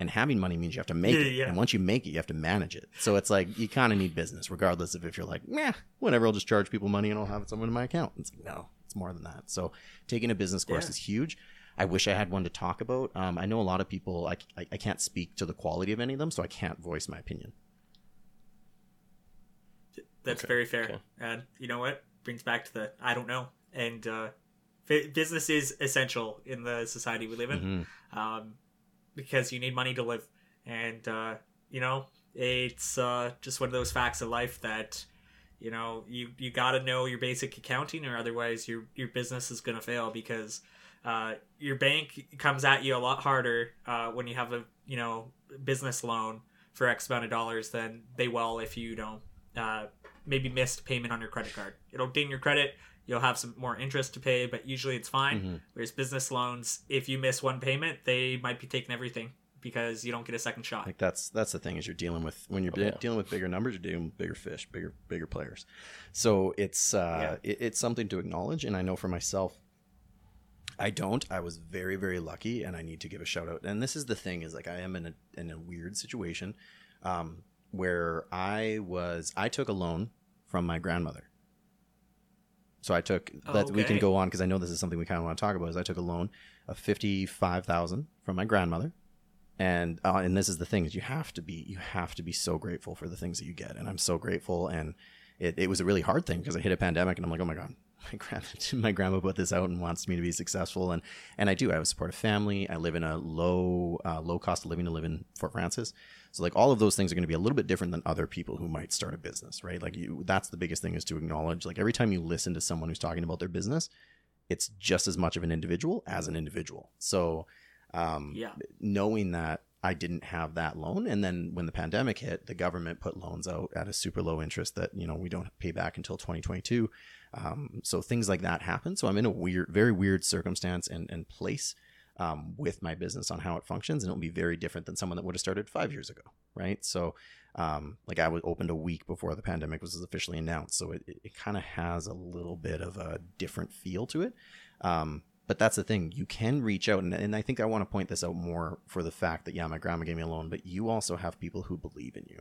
Speaker 3: And having money means you have to make
Speaker 2: Yeah,
Speaker 3: it,
Speaker 2: yeah.
Speaker 3: and once you make it, you have to manage it. So it's like you kind of need business, regardless of if you're like, yeah, whatever. I'll just charge people money and I'll have it somewhere in my account. It's like, no, It's more than that. So taking a business course
Speaker 2: Yeah.
Speaker 3: is huge. I wish I had one to talk about. Um, I know a lot of people. I, I I can't speak to the quality of any of them, so I can't voice my opinion.
Speaker 2: That's
Speaker 1: Okay,
Speaker 2: very fair.
Speaker 1: okay.
Speaker 2: And you know what? Brings back to the I don't know. And uh, business is essential in the society we live in
Speaker 3: Mhm.
Speaker 2: um, because you need money to live. And, uh, you know, it's uh, just one of those facts of life that, you know, you, you got to know your basic accounting or otherwise your, your business is going to fail because uh, your bank comes at you a lot harder uh, when you have a, you know, business loan for X amount of dollars than they will if you don't uh, maybe missed payment on your credit card. It'll ding your credit. You'll have some more interest to pay, but usually it's fine.
Speaker 3: Mhm.
Speaker 2: Whereas business loans, if you miss one payment, they might be taking everything because you don't get a second shot.
Speaker 3: Like that's that's the thing is you're dealing with when you're
Speaker 1: Oh, yeah.
Speaker 3: dealing with bigger numbers, you're dealing with bigger fish, bigger bigger players. So it's uh, it, it's something to acknowledge, and I know for myself, I don't. I was very very lucky, and I need to give a shout out. And this is the thing is like I am in a in a weird situation, um, where I was I took a loan from my grandmother. So I took that we can go on because I know this is something we kind of want to talk about. Is I took a loan of fifty five thousand from my grandmother, and uh, and this is the thing is you have to be you have to be so grateful for the things that you get, and I'm so grateful. And it, it was a really hard thing because I hit a pandemic, and I'm like, oh my god, my grandma my grandma put this out and wants me to be successful, and and I do. I have a supportive family. I live in a low uh, low cost of living to live in Fort Frances. So like all of those things are going to be a little bit different than other people who might start a business, right? Like you, that's the biggest thing is to acknowledge. Like every time you listen to someone who's talking about their business, it's just as much of an individual as an individual. So, um,
Speaker 2: Yeah.
Speaker 3: knowing that I didn't have that loan, and then when the pandemic hit, the government put loans out at a super low interest that you know we don't pay back until 2022. Um, so things like that happen. So I'm in a weird, very weird circumstance and and place um, with my business on how it functions, and it'll be very different than someone that would have started five years ago, right? So, um, like I was opened a week before the pandemic was officially announced, so it, it, kind of has a little bit of a different feel to it. Um, but that's the thing, you can reach out, and, and I think I want to point this out more for the fact that yeah, my grandma gave me a loan, but you also have people who believe in you,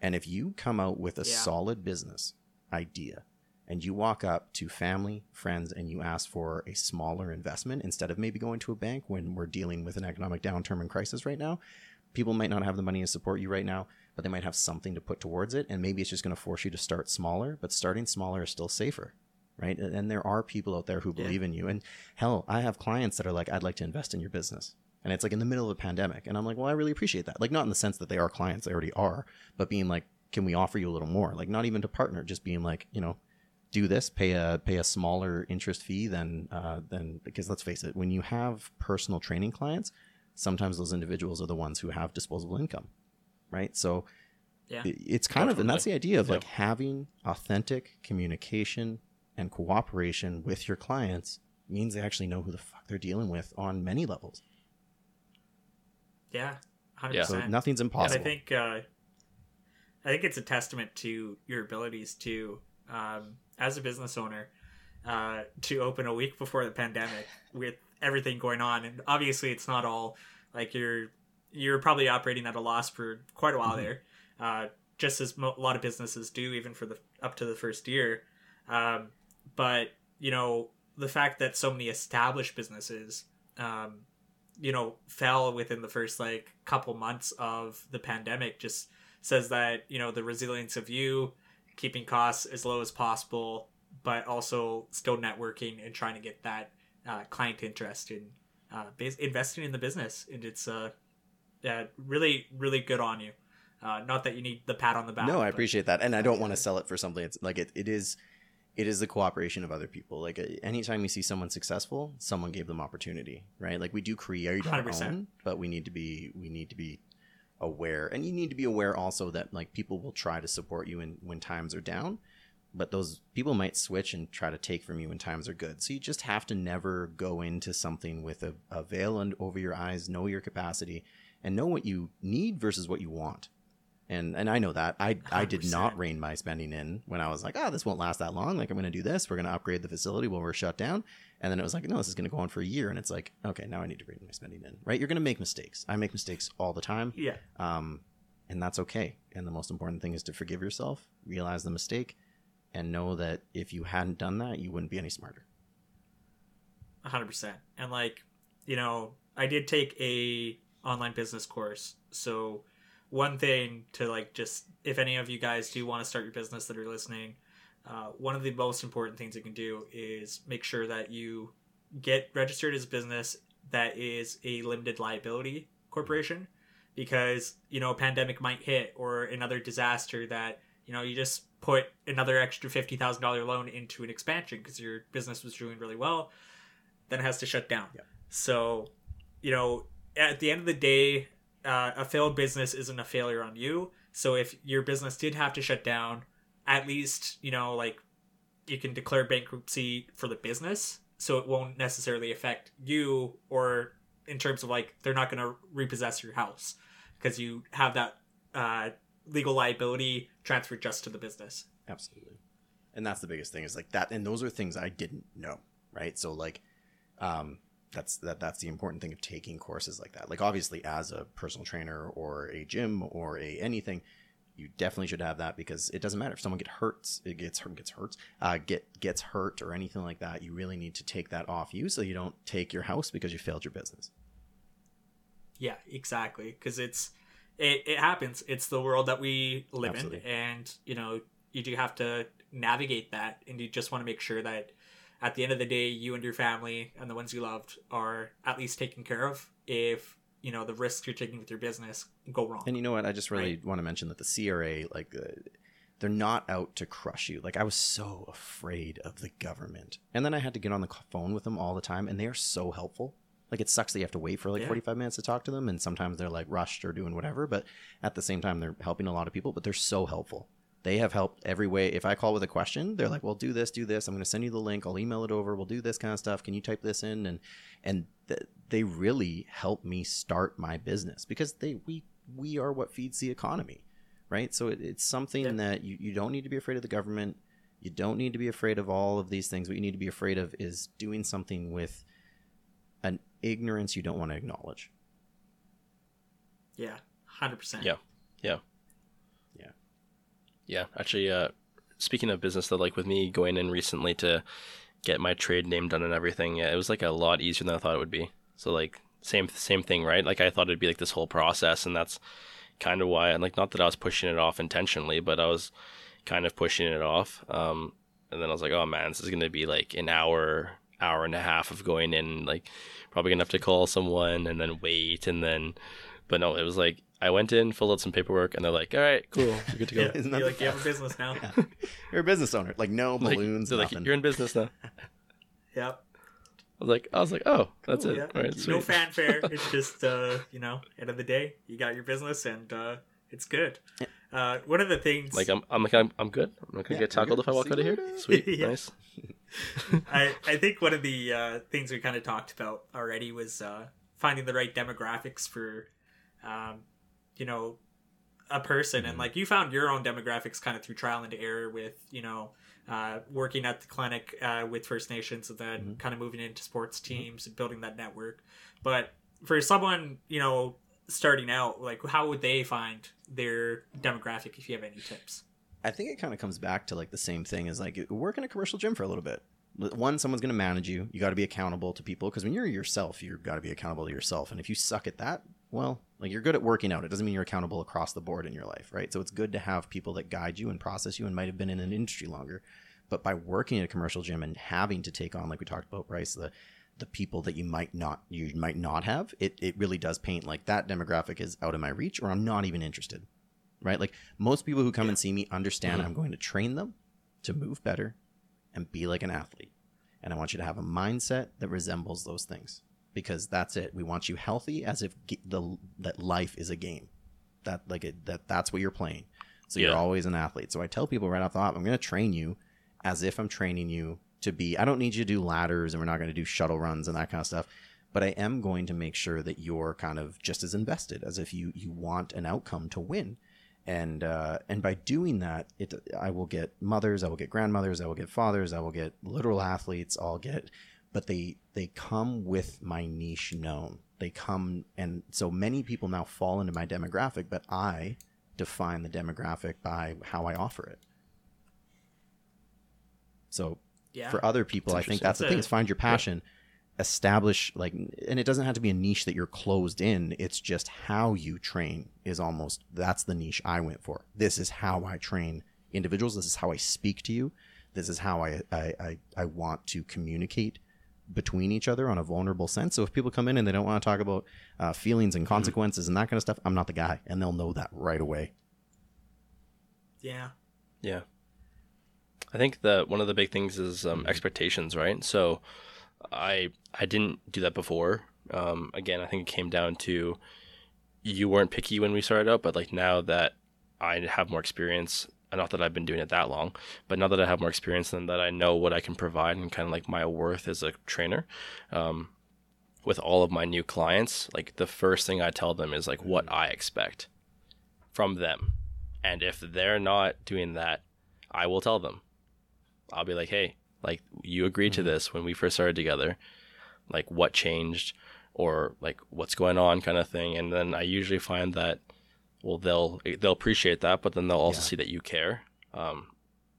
Speaker 3: and if you come out with a
Speaker 2: Yeah.
Speaker 3: solid business idea and you walk up to family, friends, and you ask for a smaller investment instead of maybe going to a bank when we're dealing with an economic downturn and crisis right now, people might not have the money to support you right now, but they might have something to put towards it. And maybe it's just going to force you to start smaller, but starting smaller is still safer. Right. And there are people out there who
Speaker 2: Yeah.
Speaker 3: believe in you. And hell, I have clients that are like, I'd like to invest in your business. And it's like in the middle of a pandemic. And I'm like, well, I really appreciate that. Like, not in the sense that they are clients, they already are, but being like, can we offer you a little more? Like, not even to partner, just being like, you know, do this, pay a pay a smaller interest fee than uh, than because let's face it, when you have personal training clients, sometimes those individuals are the ones who have disposable income, right? So
Speaker 2: Yeah.
Speaker 3: it- it's kind of and that's the idea of
Speaker 1: Yep.
Speaker 3: like having authentic communication and cooperation with your clients means they actually know who the fuck they're dealing with on many levels.
Speaker 2: Yeah, hundred
Speaker 1: Yeah.
Speaker 3: So
Speaker 2: percent.
Speaker 3: nothing's
Speaker 2: And
Speaker 3: impossible.
Speaker 2: I think uh, I think it's a testament to your abilities to, um, as a business owner, uh, to open a week before the pandemic with everything going on, and obviously it's not all like you're you're probably operating at a loss for quite a while
Speaker 3: Mhm.
Speaker 2: there, uh, just as mo- a lot of businesses do, even for the up to the first year. Um, but you know the fact that so many established businesses um, you know fell within the first like couple months of the pandemic just says that you know the resilience of you keeping costs as low as possible but also still networking and trying to get that uh, client interest in uh, bas- investing in the business and it's uh yeah, really really good on you uh, not that you need the pat on the back
Speaker 3: no, I appreciate that, and I don't want to sell it for something. It's like it, it is, it is the cooperation of other people. Like uh, anytime you see someone successful, someone gave them opportunity, right? Like we do create our
Speaker 2: 100%.
Speaker 3: own, but we need to be we need to be aware, and you need to be aware also that like people will try to support you in when times are down, but those people might switch and try to take from you when times are good. So you just have to never go into something with a, a veil and over your eyes, know your capacity, and know what you need versus what you want and and I know that I I did not rein my spending in when I was like, oh, this won't last that long. Like I'm going to do this. We're going to upgrade the facility while we're shut down. And then it was like, no, this is going to go on for a year. And it's like, okay, now I need to rein my spending in. Right? You're going to make mistakes. I make mistakes all the time,
Speaker 2: yeah
Speaker 3: um, and that's okay. And the most important thing is to forgive yourself, realize the mistake, and know that if you hadn't done that, you wouldn't be any smarter.
Speaker 2: 100%. And like, you know, I did take a online business course. So one thing to like just if any of you guys do want to start your business that are listening, uh, one of the most important things you can do is make sure that you get registered as a business that is a limited liability corporation because you know a pandemic might hit or another disaster that you know you just put another extra $50000 loan into an expansion because your business was doing really well then it has to shut down
Speaker 3: Yeah.
Speaker 2: so you know at the end of the day uh, a failed business isn't a failure on you so if your business did have to shut down at least you know like you can declare bankruptcy for the business so it won't necessarily affect you or in terms of like they're not going to repossess your house because you have that uh, legal liability transferred just to the business
Speaker 3: Absolutely. And that's the biggest thing is like that and those are things I didn't know, right? So like um that's that that's the important thing of taking courses like that. Like obviously as a personal trainer or a gym or a anything, you definitely should have that because it doesn't matter if someone get hurts, it gets hurt gets hurt uh get gets hurt or anything like that, you really need to take that off you so you don't take your house because you failed your business.
Speaker 2: yeah exactly because it's it, it happens it's the world that we live
Speaker 3: Absolutely.
Speaker 2: in and you know you do have to navigate that and you just want to make sure that at the end of the day you and your family and the ones you loved are at least taken care of if you know the risks you're taking with your business go wrong
Speaker 3: And you know what? I just really
Speaker 2: Right.
Speaker 3: want to mention that the CRA, like, uh, they're not out to crush you. Like, I was so afraid of the government. And then I had to get on the phone with them all the time, and they are so helpful. Like, it sucks that you have to wait for like
Speaker 2: Yeah.
Speaker 3: 45 minutes to talk to them, and sometimes they're like rushed or doing whatever. But at the same time, they're helping a lot of people, but they're so helpful. They have helped every way. If I call with a question, they're like, "Well, do this, do this. I'm going to send you the link. I'll email it over. We'll do this kind of stuff. Can you type this in?" And and th- they really help me start my business because they we we are what feeds the economy right so it, it's something
Speaker 2: Yeah.
Speaker 3: that you, you don't need to be afraid of the government you don't need to be afraid of all of these things what you need to be afraid of is doing something with an ignorance you don't want to acknowledge
Speaker 2: yeah 100%
Speaker 1: Yeah. Yeah, actually, uh, speaking of business, though, like with me going in recently to get my trade name done and everything, yeah, it was like a lot easier than I thought it would be. So like same same thing, right? Like I thought it'd be like this whole process, and that's kind of why. And like not that I was pushing it off intentionally, but I was kind of pushing it off. Um, and then I was like, oh man, this is gonna be like an hour, hour and a half of going in, like probably gonna have to call someone and then wait, and then, but no, it was like I went in, filled out some paperwork, and they're like, all right, cool, you're good to go.
Speaker 2: yeah,
Speaker 3: Isn't that
Speaker 2: you're like you have a business now
Speaker 3: you're a business owner like no
Speaker 1: Like,
Speaker 3: balloons
Speaker 1: they're like, you're in business now.
Speaker 2: yep
Speaker 1: I was like, I was like, oh, that's
Speaker 2: Cool,
Speaker 1: it.
Speaker 2: yeah.
Speaker 1: All right,
Speaker 2: no
Speaker 1: sweet.
Speaker 2: fanfare it's just uh you know end of the day you got your business and uh it's good uh one of the things
Speaker 1: Like I'm, I'm like, I'm, I'm good. I'm not gonna
Speaker 3: Yeah,
Speaker 1: get tackled if I walk out of here. Sweet, nice.
Speaker 2: I, I think one of the uh, things we kind of talked about already was uh, finding the right demographics for, um, you know, a person. And
Speaker 3: Mhm.
Speaker 2: like you found your own demographics kind of through trial and error with, you know, uh, working at the clinic uh, with First Nations and then
Speaker 3: Mhm.
Speaker 2: kind of moving into sports teams and building that network. But for someone, you know, starting out, like how would they find their demographic if you have any tips?
Speaker 3: I think it kind of comes back to like the same thing as like work in a commercial gym for a little bit. One, someone's going to manage you. You got to be accountable to people because when you're yourself, you've got to be accountable to yourself. And if you suck at that, well, like you're good at working out. It doesn't mean you're accountable across the board in your life, right? So it's good to have people that guide you and process you and might have been in an industry longer. But by working at a commercial gym and having to take on, like we talked about, Bryce, the the people that you might not you might not have, it, it really does paint like that demographic is out of my reach or I'm not even interested right? Like most people who come and see me understand
Speaker 1: Mhm.
Speaker 3: I'm going to train them to move better and be like an athlete. And I want you to have a mindset that resembles those things because that's it. We want you healthy as if the that life is a game. That like it, that that's what you're playing. So you're always an athlete. So I tell people right off the hop, I'm going to train you as if I'm training you to be. I don't need you to do ladders and we're not going to do shuttle runs and that kind of stuff. But I am going to make sure that you're kind of just as invested as if you you want an outcome to win and uh, and by doing that, it I will get mothers, I will get grandmothers, I will get fathers, I will get literal athletes. I'll get, but they they come with my niche known. They come, and so many people now fall into my demographic, but I define the demographic by how I offer it. So
Speaker 2: Yeah.
Speaker 3: for other people, I think that's the thing: is find your passion. establish like and it doesn't have to be a niche that you're closed in it's just how you train is almost that's the niche i went for this is how i train individuals this is how i speak to you this is how i i i, I want to communicate between each other on a vulnerable sense so if people come in and they don't want to talk about uh, feelings and consequences and that kind of stuff i'm not the guy and they'll know that right away
Speaker 2: Yeah.
Speaker 1: Yeah. I think that one of the big things is um, expectations, right? So I I didn't do that before. Um, again, I think it came down to you weren't picky when we started out, but like now that I have more experience, not that I've been doing it that long, but now that I have more experience and that I know what I can provide and kind of like my worth as a trainer, um, with all of my new clients, like the first thing I tell them is like what I expect from them. And if they're not doing that, I will tell them. I'll be like, hey, like you agreed to this when we first started together. Like what changed or like what's going on kind of thing. And then I usually find that well they'll they'll appreciate that, but then they'll also
Speaker 3: Yeah.
Speaker 1: see that you care. Um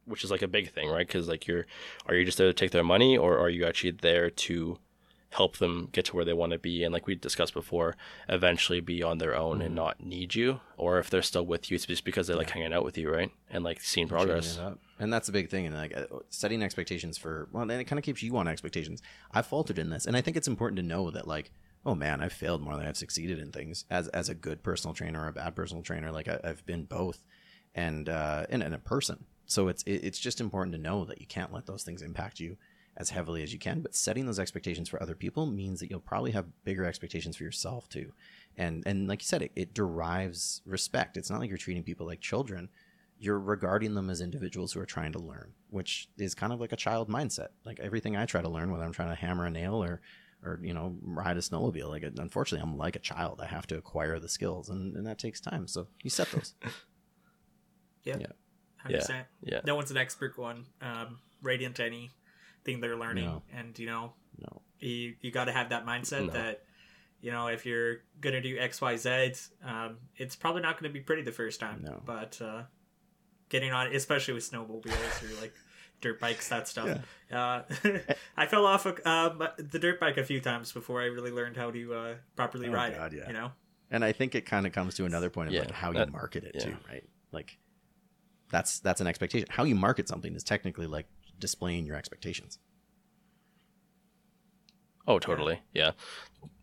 Speaker 1: which is like a big thing, right? Cuz like you're are you just there to take their money or are you actually there to help them get to where they want to be and like we discussed before eventually be on their own and not need you or if they're still with you it's just because they like hanging out with you right and like seeing progress
Speaker 3: Changing it up. And that's a big thing. And like uh, setting expectations for, well, and it kind of keeps you on expectations. I've faltered in this. And I think it's important to know that, like, oh man, I've failed more than I've succeeded in things as, as a good personal trainer or a bad personal trainer. Like, I, I've been both and, uh, and, and a person. So it's, it, it's just important to know that you can't let those things impact you as heavily as you can. But setting those expectations for other people means that you'll probably have bigger expectations for yourself too. And, and like you said, it, it derives respect. It's not like you're treating people like children you're regarding them as individuals who are trying to learn, which is kind of like a child mindset. Like everything I try to learn, whether I'm trying to hammer a nail or, or you know, ride a snowmobile. Like unfortunately, I'm like a child. I have to acquire the skills, and, and that takes time. So you set those.
Speaker 2: Yeah.
Speaker 3: Yeah.
Speaker 2: Hundred percent.
Speaker 1: yeah
Speaker 2: No one's an expert one. Um, radiant to anything they're learning,
Speaker 3: No.
Speaker 2: and you know,
Speaker 3: No.
Speaker 2: you you got to have that mindset
Speaker 1: No.
Speaker 2: that you know if you're gonna do X Y Z, um, it's probably not gonna be pretty the first time.
Speaker 3: No.
Speaker 2: But uh, getting on, especially with snowmobiles or like dirt bikes, that stuff. Uh, I fell off a, um, the dirt bike a few times before I really learned how to uh, properly
Speaker 3: Oh,
Speaker 2: ride
Speaker 3: God,
Speaker 2: it.
Speaker 3: yeah.
Speaker 2: You know.
Speaker 3: And I think it kind of comes to another point of
Speaker 1: Yeah,
Speaker 3: like how you market it
Speaker 1: yeah.
Speaker 3: too, right? Like that's that's an expectation. How you market something is technically like displaying your expectations.
Speaker 1: Oh totally yeah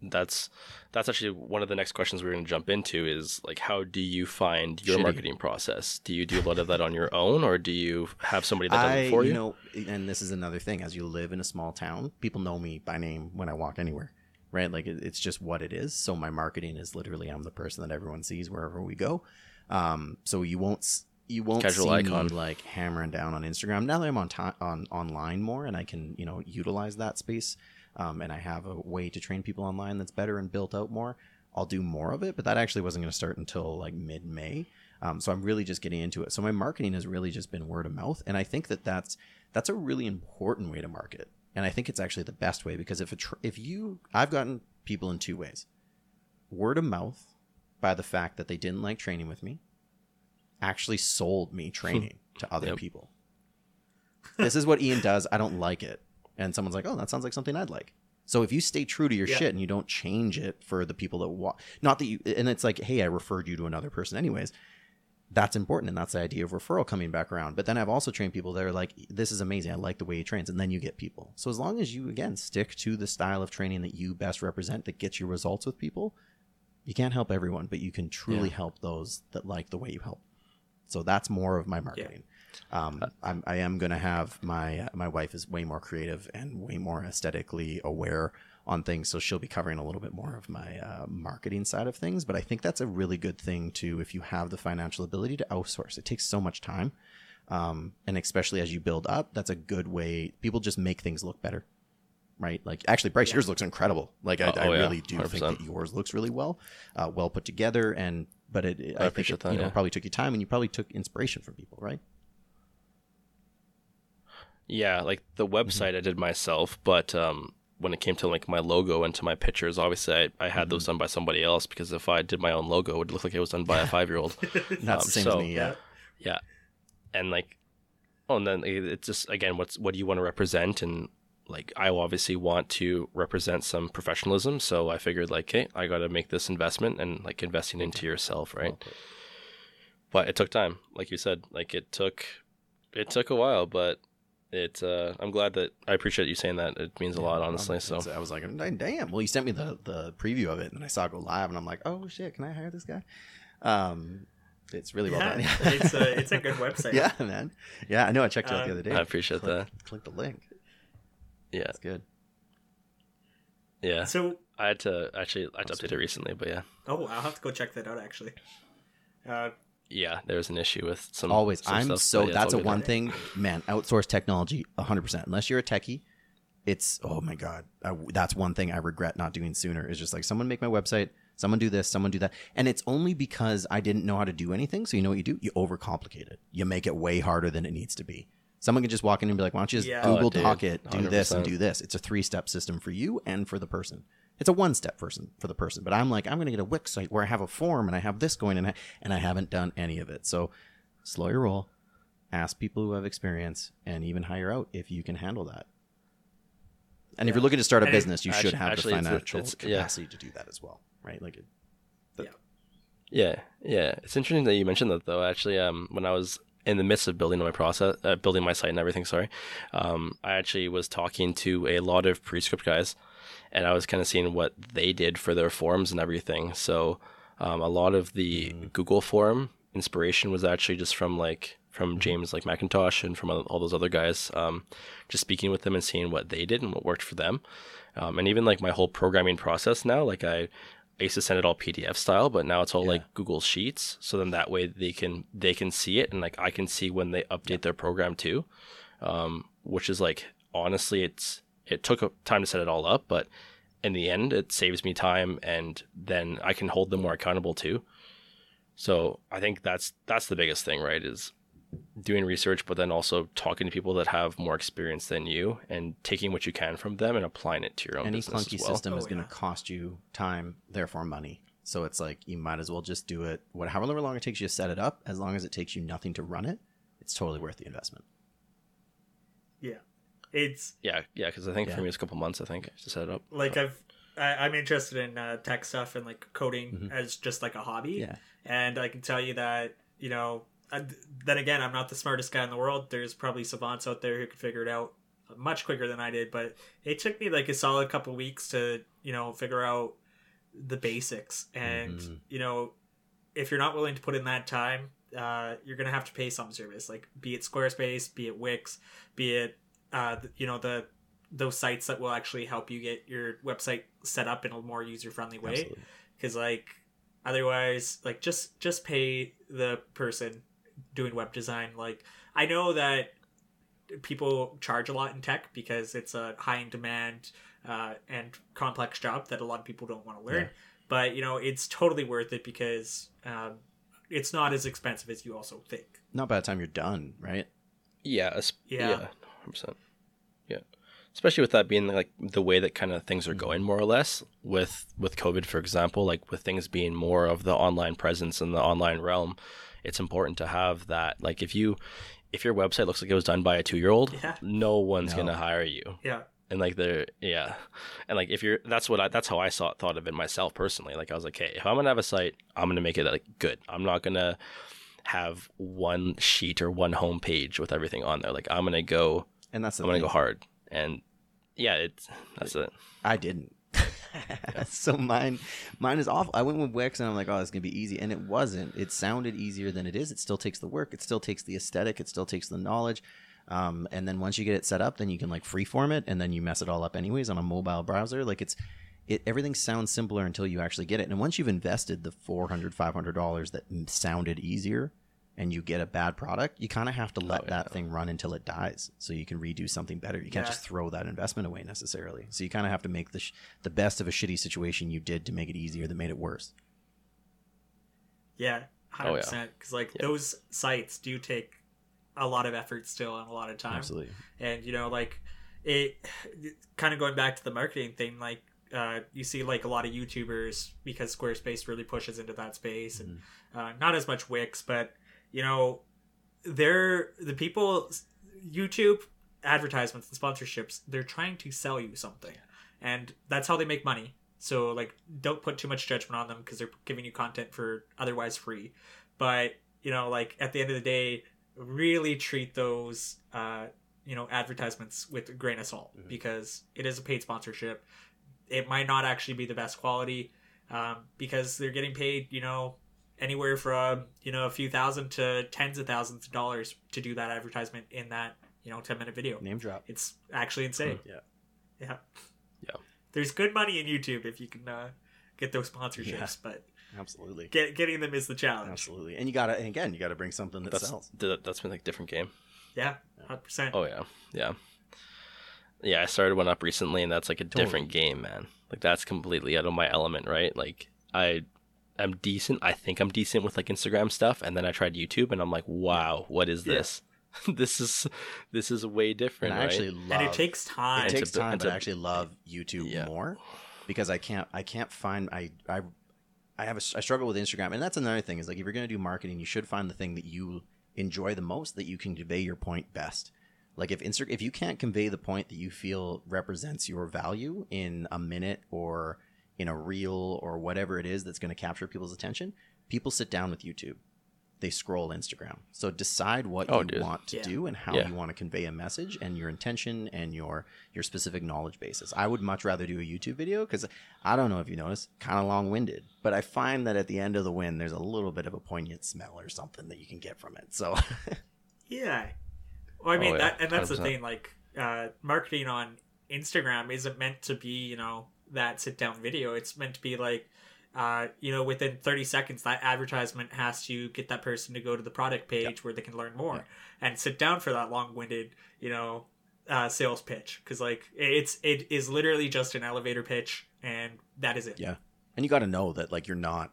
Speaker 1: that's that's actually one of the next questions we're going to jump into is like how do you find your
Speaker 3: Shitty.
Speaker 1: marketing process do you do a lot of that on your own or do you have somebody that does
Speaker 3: I,
Speaker 1: it for you,
Speaker 3: know, and this is another thing. As you live in a small town, people know me by name when I walk anywhere, right? Like it, it's just what it is. So my marketing is literally I'm the person that everyone sees wherever we go. Um, so you won't you won't
Speaker 1: Casual
Speaker 3: see
Speaker 1: icon.
Speaker 3: me like hammering down on Instagram now that I'm on ti on online more and I can you know utilize that space. Um, and I have a way to train people online that's better and built out more. I'll do more of it, but that actually wasn't going to start until like mid May. Um, so I'm really just getting into it. So my marketing has really just been word of mouth, and I think that that's that's a really important way to market. And I think it's actually the best way because if a tr- if you I've gotten people in two ways: word of mouth by the fact that they didn't like training with me, actually sold me training to other
Speaker 1: Yep.
Speaker 3: people. this is what Ian does. I don't like it, and someone's like, "Oh, that sounds like something I'd like." So if you stay true to your
Speaker 2: Yeah.
Speaker 3: shit and you don't change it for the people that want, not that you, and it's like, hey, I referred you to another person anyways. That's important, and that's the idea of referral coming back around. But then I've also trained people that are like, this is amazing. I like the way he trains, and then you get people. So as long as you again stick to the style of training that you best represent, that gets you results with people, you can't help everyone, but you can truly help those that like the way you help. So that's more of my marketing. Um, I'm, I am going to have my uh, my wife is way more creative and way more aesthetically aware on things, so she'll be covering a little bit more of my uh, marketing side of things. But I think that's a really good thing too if you have the financial ability to outsource. It takes so much time, um, and especially as you build up, that's a good way. People just make things look better, right? Like actually, Bryce, yours looks incredible. Like I,
Speaker 1: Oh,
Speaker 3: I
Speaker 1: yeah,
Speaker 3: really do think
Speaker 1: 100%.
Speaker 3: that yours looks really well, uh, well put together, and but it, I, think
Speaker 1: appreciate
Speaker 3: it,
Speaker 1: that,
Speaker 3: you know
Speaker 1: yeah.
Speaker 3: probably took you time, and you probably took inspiration from people, right?
Speaker 1: Yeah, like the website I did myself, but um, when it came to like my logo and to my pictures, obviously I, I had those done by somebody else because if I did my own logo, it would look like it was done by a five year old.
Speaker 3: That's
Speaker 1: Um,
Speaker 3: the same
Speaker 1: so-
Speaker 3: as me. Yeah.
Speaker 1: yeah, and like, oh, and then it's just again, what's what do you want to represent, and like I obviously want to represent some professionalism, so I figured like, hey, I got to make this investment and like investing into yourself, right? But it took time, like you said, like it took it took a while, but it uh I'm glad that I appreciate you saying that. It means a lot, honestly. So
Speaker 3: I was like, damn. Well, you sent me the the preview of it, and I saw it go live, and I'm like, oh shit, can I hire this guy? Um, it's really well done.
Speaker 2: it's a it's a good website.
Speaker 3: yeah, man. Yeah, I know. I checked it out the
Speaker 2: Uh,
Speaker 3: other day.
Speaker 1: I appreciate
Speaker 3: click,
Speaker 1: that.
Speaker 3: Click the link.
Speaker 1: Yeah,
Speaker 3: it's good.
Speaker 1: yeah.
Speaker 2: So
Speaker 1: I had to actually I had to update it recently, but yeah,
Speaker 2: oh, I'll have to go check that out actually. Uh,
Speaker 1: yeah. There was an issue with some.
Speaker 3: Always.
Speaker 1: some
Speaker 3: I'm
Speaker 1: stuff,
Speaker 3: so.
Speaker 1: yeah,
Speaker 3: that's a one
Speaker 1: now.
Speaker 3: thing, man. Outsource technology, 100. percent Unless you're a techie, it's oh my god. I, that's one thing I regret not doing sooner. Is just like someone make my website, someone do this, someone do that, and it's only because I didn't know how to do anything. So you know what you do? You overcomplicate it. You make it way harder than it needs to be. Someone can just walk in and be like, "Why don't you just
Speaker 2: Yeah.
Speaker 3: Google
Speaker 1: Oh, dude,
Speaker 3: Doc it, do this, and do this?" It's a three step system for you and for the person. It's a one step person for the person. But I'm like, I'm going to get a Wix site where I have a form and I have this going, and I, and I haven't done any of it. So slow your roll. Ask people who have experience, and even hire out if you can handle that. And if you're looking to start a business, you should have
Speaker 1: actually,
Speaker 3: the financial
Speaker 1: it's- yeah.
Speaker 3: capacity to do that as well, right? Like, it,
Speaker 1: Yeah, yeah. It's interesting that you mentioned that though. Actually, um, when I was in the midst of building my process, uh, building my site and everything, sorry, um, I actually was talking to a lot of Prescript guys, and I was kind of seeing what they did for their forums and everything. So, um, a lot of the Google forum inspiration was actually just from like from James like Macintosh and from all those other guys. Um, just speaking with them and seeing what they did and what worked for them. Um, and even like my whole programming process now, like I, I used to send it all PDF style, but now it's all
Speaker 3: Yeah.
Speaker 1: like Google Sheets. So then that way they can they can see it and like I can see when they update their program too, um, which is like honestly it's it took time to set it all up, but in the end it saves me time and then I can hold them more accountable too. So I think that's that's the biggest thing, right? Is doing research, but then also talking to people that have more experience than you and taking what you can from them and applying it to your own
Speaker 3: any
Speaker 1: business
Speaker 3: clunky
Speaker 1: as well.
Speaker 3: system is
Speaker 2: Oh,
Speaker 3: going to cost you time, therefore money. So it's like you might as well just do it. What, however long it takes you to set it up, as long as it takes you nothing to run it, it's totally worth the investment.
Speaker 2: Yeah, it's
Speaker 1: Yeah, yeah, because I think
Speaker 3: Yeah.
Speaker 1: for me it's a couple months. I think to set it up.
Speaker 2: like I've I, I'm interested in uh, tech stuff and like coding
Speaker 3: Mhm.
Speaker 2: as just like a hobby.
Speaker 3: Yeah.
Speaker 2: and I can tell you that you know. I, then again, I'm not the smartest guy in the world. There's probably savants out there who could figure it out much quicker than I did. But it took me like a solid couple weeks to you know figure out the basics. And
Speaker 3: Mhm.
Speaker 2: you know, if you're not willing to put in that time, uh, you're gonna have to pay some service, like be it Squarespace, be it Wix, be it uh, you know the those sites that will actually help you get your website set up in a more user friendly way because like otherwise like just just pay the person doing web design like i know that people charge a lot in tech because it's a high in demand uh, and complex job that a lot of people don't want to learn
Speaker 3: Yeah.
Speaker 2: but you know it's totally worth it because um, it's not as expensive as you also think
Speaker 3: Not by the time you're done, right?
Speaker 1: Yeah,
Speaker 2: Yeah.
Speaker 1: yeah, hundred percent. Yeah, especially with that being like the way that kind of things are going, more or less. With with COVID, for example, like with things being more of the online presence in the online realm, it's important to have that. Like if you if your website looks like it was done by a two year old,
Speaker 2: Yeah.
Speaker 1: no one's
Speaker 3: No.
Speaker 1: gonna hire you.
Speaker 2: yeah
Speaker 1: and like they're yeah and like if you're that's what i that's how i saw thought of it myself personally like i was like hey if i'm gonna have a site i'm gonna make it like good i'm not gonna have one sheet or one home page with everything on there like i'm gonna go
Speaker 3: And that's the
Speaker 1: i'm gonna go hard and yeah it's that's it
Speaker 3: I didn't. so mine, mine is awful. I went with Wix, and I'm like, oh, it's gonna be easy, and it wasn't. It sounded easier than it is. It still takes the work. It still takes the aesthetic. It still takes the knowledge. Um, and then once you get it set up, then you can like freeform it, and then you mess it all up anyways on a mobile browser. Like it's, it everything sounds simpler until you actually get it. And once you've invested the 400 500 dollars that sounded easier, and you get a bad product, you kind of have to let
Speaker 1: Oh,
Speaker 3: that thing run until it dies, so you can redo something better. You can't
Speaker 2: Yeah.
Speaker 3: just throw that investment away necessarily. So you kind of have to make the sh- the best of a shitty situation you did to make it easier that made it worse.
Speaker 2: yeah 100%
Speaker 1: Oh, yeah.
Speaker 2: because like
Speaker 1: Yeah.
Speaker 2: those sites do take a lot of effort still and a lot of time
Speaker 3: Absolutely.
Speaker 2: and you know like it kind of going back to the marketing thing like uh, you see like a lot of youtubers because squarespace really pushes into that space and uh, not as much wix but you know they're the people youtube advertisements and sponsorships, they're trying to sell you something, and that's how they make money. So like, don't put too much judgment on them because they're giving you content for otherwise free. But you know, like at the end of the day, really treat those uh, you know advertisements with a grain of salt
Speaker 3: Mhm.
Speaker 2: because it is a paid sponsorship. It might not actually be the best quality um, because they're getting paid, you know, anywhere from you know a few thousand to tens of thousands of dollars to do that advertisement in that you know ten minute video.
Speaker 3: Name drop.
Speaker 2: It's actually insane.
Speaker 3: Yeah.
Speaker 2: Yeah.
Speaker 1: Yeah.
Speaker 2: There's good money in YouTube if you can uh, get those sponsorships,
Speaker 3: Yeah.
Speaker 2: but
Speaker 3: Absolutely.
Speaker 2: get, getting them is the challenge.
Speaker 3: Absolutely. And you gotta and again, you gotta bring something that
Speaker 1: That's
Speaker 3: sells.
Speaker 1: th- that's been like a different game.
Speaker 2: Yeah, hundred percent.
Speaker 1: Oh yeah, yeah, yeah. I started one up recently, and that's like a different game, man. Like that's completely out of my element, right? Like I, I'm decent. I think I'm decent with like Instagram stuff, and then I tried YouTube, and I'm like, wow, what is
Speaker 2: Yeah.
Speaker 1: this? this is this is way different,
Speaker 3: And I
Speaker 1: right?
Speaker 3: actually love
Speaker 2: and it takes time.
Speaker 3: it takes
Speaker 1: to
Speaker 3: time,
Speaker 1: and
Speaker 3: but
Speaker 1: to-
Speaker 3: I actually love YouTube
Speaker 1: Yeah.
Speaker 3: more because I can't I can't find I I I have a I struggle with Instagram, and that's another thing is like if you're gonna do marketing, you should find the thing that you enjoy the most that you can convey your point best. Like if Insta if you can't convey the point that you feel represents your value in a minute or in a reel or whatever it is that's going to capture people's attention, people sit down with YouTube. They scroll Instagram. So decide what
Speaker 1: Oh,
Speaker 3: you
Speaker 1: dude.
Speaker 3: want to
Speaker 2: Yeah.
Speaker 3: do and how
Speaker 1: Yeah.
Speaker 3: you want to convey a message and your intention and your your specific knowledge basis. I would much rather do a YouTube video because I don't know if you notice, kind of long winded, but I find that at the end of the win, there's a little bit of a poignant smell or something that you can get from it. So
Speaker 2: Yeah. Well, I mean,
Speaker 1: Oh, yeah,
Speaker 2: that, and that's the
Speaker 1: 100%.
Speaker 2: thing. Like, uh, marketing on Instagram isn't meant to be, you know, that sit down video. It's meant to be like, uh, you know, within 30 seconds, that advertisement has to get that person to go to the product page where they can learn more and sit down for that long winded, you know, uh, sales pitch. Cause like it's, it is literally just an elevator pitch and that is it.
Speaker 3: Yeah. and you got to know that like you're not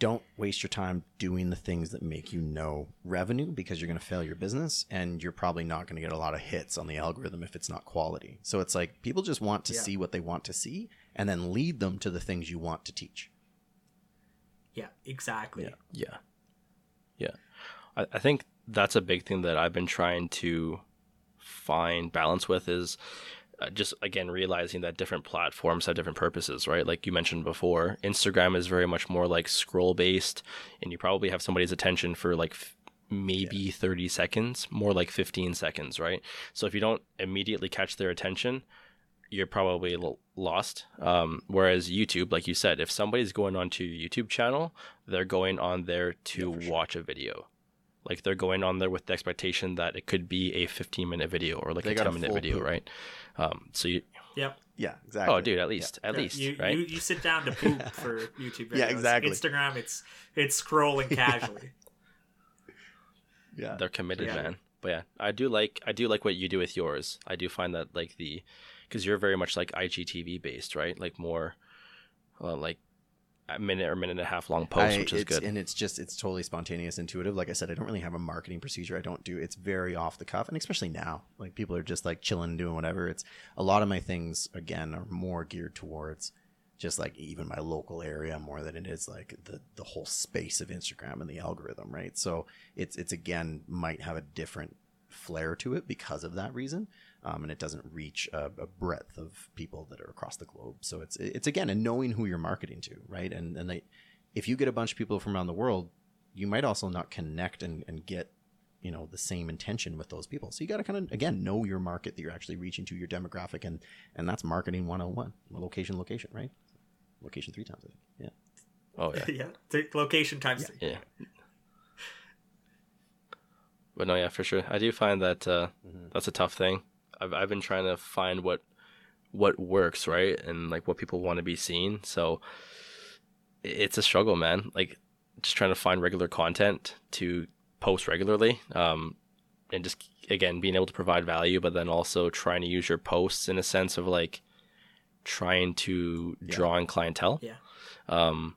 Speaker 3: don't waste your time doing the things that make you no revenue because you're going to fail your business and you're probably not going to get a lot of hits on the algorithm if it's not quality. So it's like people just want to
Speaker 2: Yeah.
Speaker 3: see what they want to see and then lead them to the things you want to teach.
Speaker 2: Yeah, exactly.
Speaker 3: Yeah.
Speaker 1: Yeah. Yeah. I, I think that's a big thing that I've been trying to find balance with is uh, just again realizing that different platforms have different purposes, right? Like you mentioned before, Instagram is very much more like scroll based, and you probably have somebody's attention for like f- maybe 30 seconds, more like 15 seconds, right? So if you don't immediately catch their attention, you're probably l- lost. Um, whereas YouTube, like you said, if somebody's going onto your YouTube channel, they're going on there to
Speaker 3: Yeah, for sure.
Speaker 1: watch a video. Like they're going on there with the expectation that it could be a 15 minute video or like
Speaker 3: They
Speaker 1: a
Speaker 3: got a
Speaker 1: 10 minute video,
Speaker 3: poop.
Speaker 1: right? Um, so you,
Speaker 2: Yep.
Speaker 3: Yeah, exactly.
Speaker 1: oh, dude, at least, at
Speaker 3: Yeah.
Speaker 1: least,
Speaker 2: You,
Speaker 1: right?
Speaker 2: you you sit down to poop for YouTube videos.
Speaker 3: Yeah, exactly.
Speaker 2: Instagram, it's it's scrolling casually.
Speaker 3: Yeah.
Speaker 1: they're committed
Speaker 2: Yeah.
Speaker 1: man but yeah i do like i do like what you do with yours i do find that like the because you're very much like igtv based right like more uh, like a minute or minute and a half long post,
Speaker 3: I-
Speaker 1: which is
Speaker 3: it's-
Speaker 1: good
Speaker 3: And it's just it's totally spontaneous, intuitive. Like I said, I don't really have a marketing procedure. I don't do it's very off the cuff, and especially now, like people are just like chilling, doing whatever. It's a lot of my things again are more geared towards just like even my local area more than it is like the the whole space of Instagram and the algorithm, right? So it's it's again might have a different flair to it because of that reason. Um, and it doesn't reach a, a breadth of people that are across the globe. So it's it's again and knowing who you're marketing to, right? And and they, if you get a bunch of people from around the world, you might also not connect and, and get you know the same intention with those people. So you got to kind of again know your market that you're actually reaching to, your demographic, and and that's marketing 101. Location, location, right? Location three times, I think. Yeah.
Speaker 1: oh yeah
Speaker 2: yeah, Th- location times three.
Speaker 1: yeah but no yeah for sure i do find that uh,
Speaker 3: Mhm.
Speaker 1: that's a tough thing I've, I've been trying to find what what works right and like what people want to be seen so it's a struggle man like just trying to find regular content to post regularly um and just again being able to provide value but then also trying to use your posts in a sense of like trying to
Speaker 3: Yeah.
Speaker 1: draw in clientele
Speaker 2: Yeah.
Speaker 1: um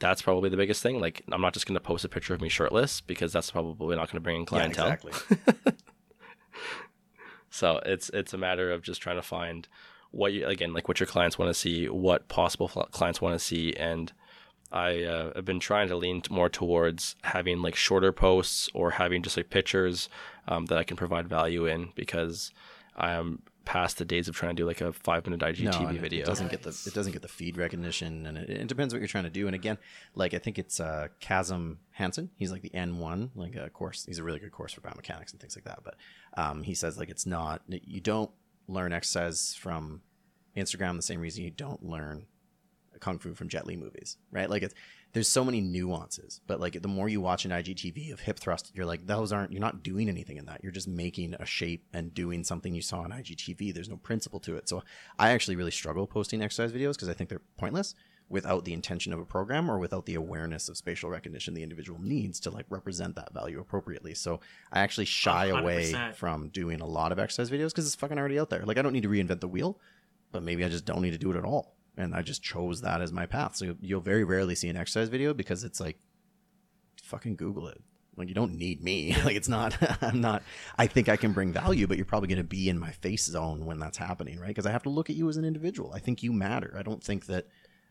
Speaker 1: that's probably the biggest thing like i'm not just going to post a picture of me shirtless because that's probably not going to bring in clientele
Speaker 3: Yeah, exactly.
Speaker 1: so it's it's a matter of just trying to find what you again like what your clients want to see, what possible clients want to see, and I uh, have been trying to lean more towards having like shorter posts or having just like pictures um, that I can provide value in because I am past the days of trying to do like a five minute IGTV
Speaker 3: it-
Speaker 1: video.
Speaker 3: It doesn't get the it doesn't get the feed recognition, and it, it depends what you're trying to do. And again, like I think it's uh, Kassem Hanson. He's like the N1, like a course. He's a really good course for biomechanics and things like that. But um, he says like it's not you don't learn exercise from Instagram the same reason you don't learn kung fu from Jet Li movies, right? Like it's there's so many nuances, but like the more you watch an IGTV of hip thrust, you're like those aren't you're not doing anything in that. You're just making a shape and doing something you saw on IGTV. There's no principle to it. So I actually really struggle posting exercise videos because I think they're pointless without the intention of a program or without the awareness of spatial recognition the individual needs to like represent that value appropriately. So I actually shy away
Speaker 2: 100%.
Speaker 3: from doing a lot of exercise videos because it's fucking already out there. Like I don't need to reinvent the wheel, but maybe I just don't need to do it at all. And I just chose that as my path. So you'll very rarely see an exercise video because it's like, fucking Google it. Like you don't need me. Like it's not. I'm not. I think I can bring value, but you're probably going to be in my face zone when that's happening, right? Because I have to look at you as an individual. I think you matter. I don't think that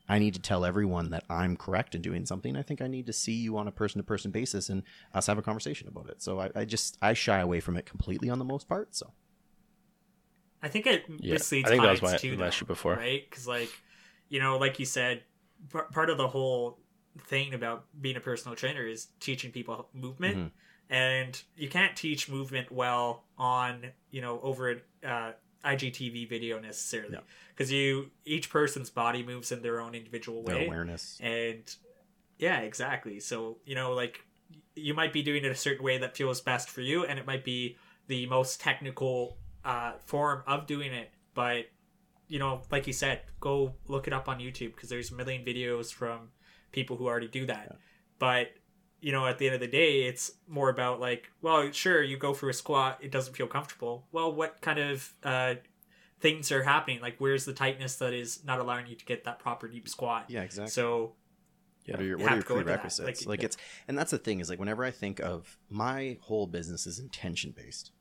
Speaker 3: I need to tell everyone that I'm correct in doing something. I think I need to see you on a person to person basis and us have a conversation about it. So I, I just I shy away from it completely on the most part. So
Speaker 2: I think it
Speaker 1: Yeah,
Speaker 2: misleads
Speaker 1: I think that was
Speaker 2: clients
Speaker 1: my-
Speaker 2: too,
Speaker 1: my issue before.
Speaker 2: right? Because like, you know, like you said, p- part of the whole thing about being a personal trainer is teaching people movement,
Speaker 3: Mhm.
Speaker 2: and you can't teach movement well on you know over an uh, IGTV video necessarily
Speaker 3: No.
Speaker 2: because you each person's body moves in their own individual
Speaker 3: their
Speaker 2: way,
Speaker 3: awareness.
Speaker 2: and yeah, exactly. So you know, like you might be doing it a certain way that feels best for you, and it might be the most technical uh, form of doing it. But you know, like you said, go look it up on YouTube because there's a million videos from people who already do that. But you know, at the end of the day, it's more about like, well, sure, you go for a squat, it doesn't feel comfortable. Well, what kind of uh, things are happening? Like, where's the tightness that is not allowing you to get that proper deep squat?
Speaker 3: Yeah, exactly.
Speaker 2: So
Speaker 3: what are your, what are your
Speaker 2: to go into that.
Speaker 3: prerequisites?
Speaker 2: Like,
Speaker 3: Like,
Speaker 2: yeah.
Speaker 3: it's and that's the thing is like whenever I think of my whole business is intention based,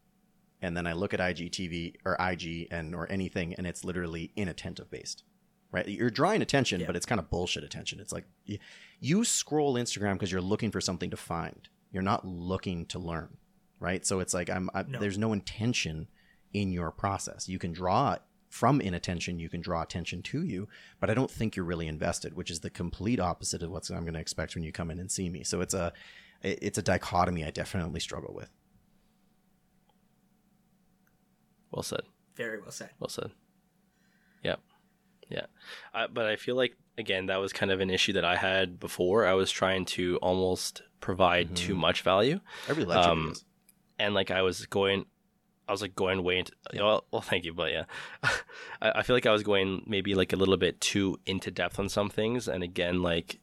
Speaker 3: and then I look at IGTV or IG and or anything, and it's literally inattentive based, right? You're drawing attention,
Speaker 2: Yeah.
Speaker 3: but it's kind of bullshit attention. It's like you, you scroll Instagram because you're looking for something to find. You're not looking to learn, right? So it's like I'm I,
Speaker 2: No.
Speaker 3: there's no intention in your process. You can draw from inattention, you can draw attention to you, but I don't think you're really invested, which is the complete opposite of what I'm going to expect when you come in and see me. So it's a it's a dichotomy I definitely struggle with.
Speaker 1: Well said.
Speaker 2: very well said.
Speaker 1: Well said. Yeah. Yeah. I, but I feel like, again, that was kind of an issue that I had before. I was trying to almost provide too much value.
Speaker 3: I really like
Speaker 1: Um,
Speaker 3: videos.
Speaker 1: And like I was going, I was like going way into, well, well, thank you. But yeah, I, I feel like I was going maybe like a little bit too into depth on some things. And again, like,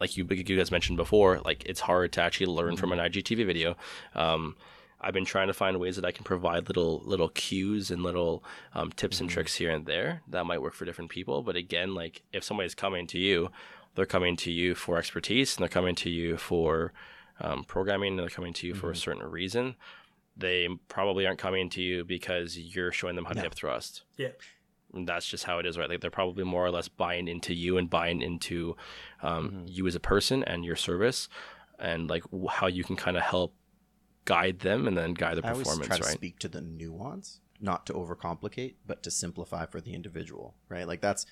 Speaker 1: like you, you guys mentioned before, like it's hard to actually learn from an IGTV video. Um, I've been trying to find ways that I can provide little little cues and little um, tips and tricks here and there that might work for different people. But again, like if somebody's coming to you, they're coming to you for expertise and they're coming to you for um, programming and they're coming to you for a certain reason. They probably aren't coming to you because you're showing them how to
Speaker 3: No.
Speaker 1: hip thrust.
Speaker 2: Yeah.
Speaker 1: And that's just how it is, right? Like they're probably more or less buying into you and buying into um,
Speaker 3: Mm-hmm.
Speaker 1: you as a person and your service, and like how you can kind of help guide them and then guide the
Speaker 3: I always
Speaker 1: performance,
Speaker 3: try to speak to the nuance, not to overcomplicate, but to simplify for the individual, right? Like that's,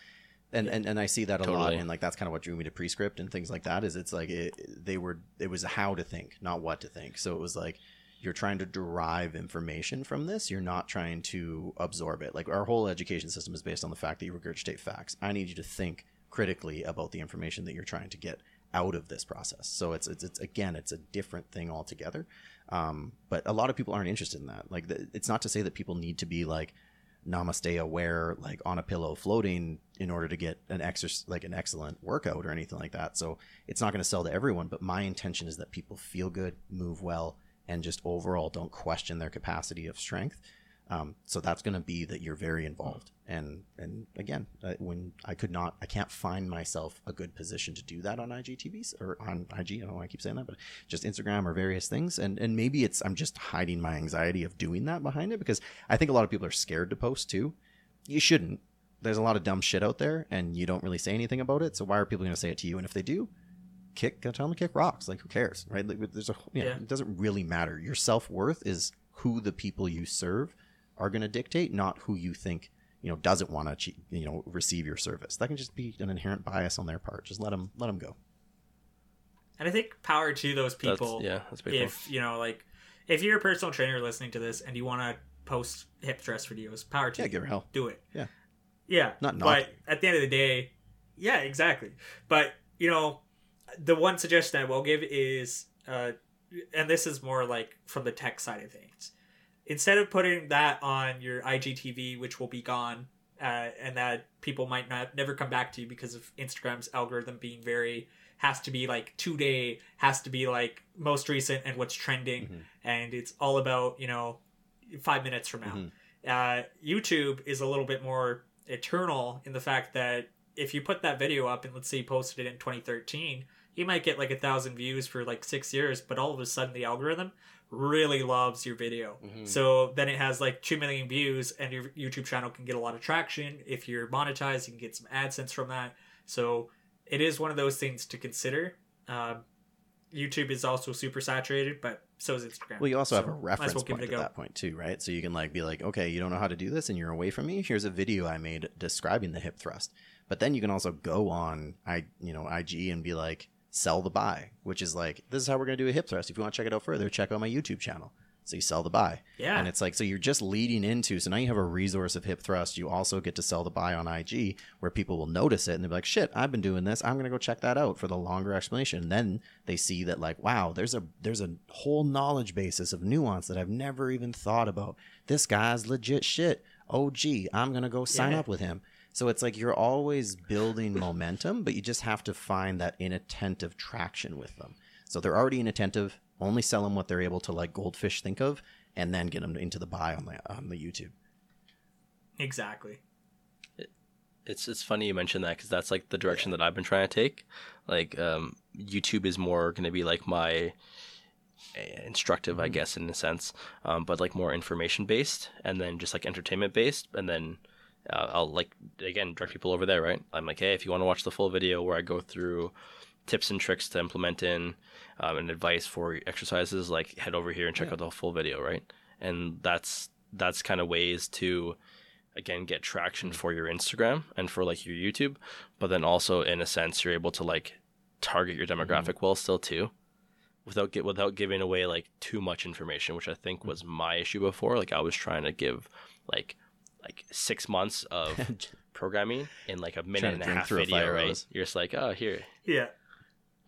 Speaker 3: and and, and I see that a lot, and like that's kind of what drew me to Prescript and things like that. Is it's like it, they were, it was how to think, not what to think. So it was like you're trying to derive information from this. You're not trying to absorb it. Like our whole education system is based on the fact that you regurgitate facts. I need you to think critically about the information that you're trying to get out of this process. So it's it's, it's again, it's a different thing altogether. Um, but a lot of people aren't interested in that. Like, the, it's not to say that people need to be like namaste aware, like on a pillow floating in order to get an exercise, like an excellent workout or anything like that. So it's not going to sell to everyone. But my intention is that people feel good, move well, and just overall don't question their capacity of strength. Um, so that's going to be that you're very involved. And and again, uh, when I could not, I can't find myself a good position to do that on IGTVs or on IG. I don't know why I keep saying that, but just Instagram or various things. And and maybe it's I'm just hiding my anxiety of doing that behind it because I think a lot of people are scared to post too. You shouldn't, there's a lot of dumb shit out there, and you don't really say anything about it. So why are people going to say it to you? And if they do, kick, tell them to kick rocks. Like who cares, right? Like, there's a you know,
Speaker 2: Yeah.
Speaker 3: it doesn't really matter. Your self worth is who the people you serve are going to dictate, not who you think you know doesn't want to you know receive your service. That can just be an inherent bias on their part. Just let them let them go.
Speaker 2: And I think power to those
Speaker 1: That's,
Speaker 2: people.
Speaker 1: yeah, that's a big
Speaker 2: if you know, like, if you're a personal trainer listening to this and you want to post hip thrust videos, power to
Speaker 3: Yeah,
Speaker 2: you.
Speaker 3: give her hell.
Speaker 2: do it.
Speaker 3: Yeah.
Speaker 2: Yeah.
Speaker 3: Not
Speaker 2: But at the end of the day, yeah, exactly. But you know, the one suggestion I will give is, uh, and this is more like from the tech side of things. Instead of putting that on your IGTV, which will be gone, uh, and that people might not never come back to you because of Instagram's algorithm being very has to be like two day, has to be like most recent and what's trending,
Speaker 3: Mhm.
Speaker 2: and it's all about you know five minutes from now
Speaker 3: Mhm.
Speaker 2: uh, YouTube is a little bit more eternal in the fact that if you put that video up and let's say you posted it in 2013, you might get like a thousand views for like six years, but all of a sudden the algorithm really loves your video.
Speaker 3: Mhm.
Speaker 2: So then it has like 2 million views and your YouTube channel can get a lot of traction. If you're monetized, you can get some AdSense from that. So it is one of those things to consider. Um, YouTube is also super saturated, but so is Instagram.
Speaker 3: Well, you also have a reference
Speaker 2: well
Speaker 3: point at
Speaker 2: go.
Speaker 3: that point too, right? So you can like be like, okay, you don't know how to do this, and you're away from me. Here's a video I made describing the hip thrust. But then you can also go on I you know IG and be like, sell the buy, which is like, this is how we're gonna do a hip thrust. If you want to check it out further, check out my YouTube channel. So you sell the buy.
Speaker 2: Yeah.
Speaker 3: And it's like, so you're just leading into, so now you have a resource of hip thrust. You also get to sell the buy on IG where people will notice it and they'll be like, shit, I've been doing this. I'm going to go check that out for the longer explanation. then they see that like, wow, there's a, there's a whole knowledge basis of nuance that I've never even thought about. This guy's legit shit. Oh, gee, I'm going to go sign
Speaker 2: Yeah.
Speaker 3: up with him. So it's like you're always building momentum, but you just have to find that inattentive traction with them. So they're already inattentive. Only sell them what they're able to like goldfish think of, and then get them into the buy on the on the YouTube.
Speaker 2: exactly.
Speaker 1: it's it's funny you mention that because that's like the direction that I've been trying to take. Like um, YouTube is more going to be like my uh, instructive, I guess, in a sense, um, but like more information based, and then just like entertainment based, and then uh, I'll like again direct people over there, right? I'm like, hey, if you want to watch the full video where I go through tips and tricks to implement in um, and advice for exercises, like head over here and check
Speaker 3: Yeah.
Speaker 1: out the full video, right? And that's that's kind of ways to again get traction for your Instagram and for like your YouTube, but then also in a sense you're able to like target your demographic well still too, without get without giving away like too much information, which I think was my issue before. Like I was trying to give like like six months of programming in like a minute and a half
Speaker 3: through a
Speaker 1: video, right?
Speaker 3: hose.
Speaker 1: You're just like, oh here,
Speaker 2: Yeah.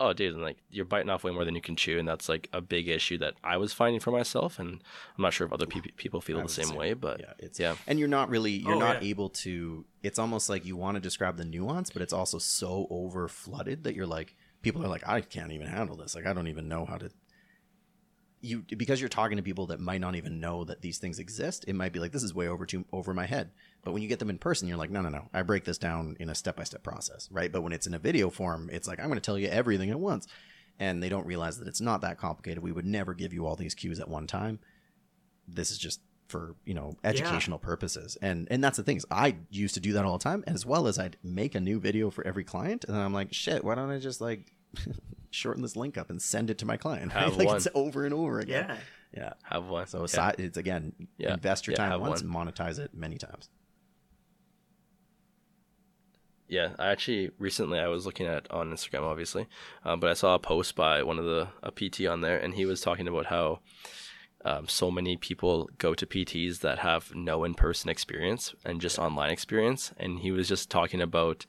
Speaker 1: oh dude and like you're biting off way more than you can chew and that's like a big issue that i was finding for myself and i'm not sure if other pe- people feel
Speaker 3: I
Speaker 1: the same
Speaker 3: say-
Speaker 1: way but
Speaker 3: yeah, it's
Speaker 1: yeah
Speaker 3: and you're not really you're
Speaker 2: Oh,
Speaker 3: not
Speaker 2: yeah.
Speaker 3: able to. It's almost like you want to describe the nuance, but it's also so over flooded that you're like people are like I can't even handle this. Like I don't even know how to. You because you're talking to people that might not even know that these things exist. It might be like this is way over too over my head. But when you get them in person, you're like, no, no, no. I break this down in a step by step process, right? But when it's in a video form, it's like I'm going to tell you everything at once, and they don't realize that it's not that complicated. We would never give you all these cues at one time. This is just for you know educational purposes, and and that's the thing is I used to do that all the time, as well as I'd make a new video for every client, and then I'm like, shit, why don't I just like shorten this link up and send it to my client?
Speaker 1: Have
Speaker 3: like
Speaker 1: one.
Speaker 3: it's over and over again.
Speaker 2: Yeah.
Speaker 3: Yeah.
Speaker 1: have one
Speaker 3: So
Speaker 1: yeah.
Speaker 3: it's again,
Speaker 1: Yeah.
Speaker 3: invest your
Speaker 1: Yeah,
Speaker 3: time once,
Speaker 1: one.
Speaker 3: monetize it many times.
Speaker 1: yeah i actually recently i was looking at on instagram obviously um, but i saw a post by one of the a pt on there and he was talking about how um, so many people go to pts that have no in-person experience and just online experience and he was just talking about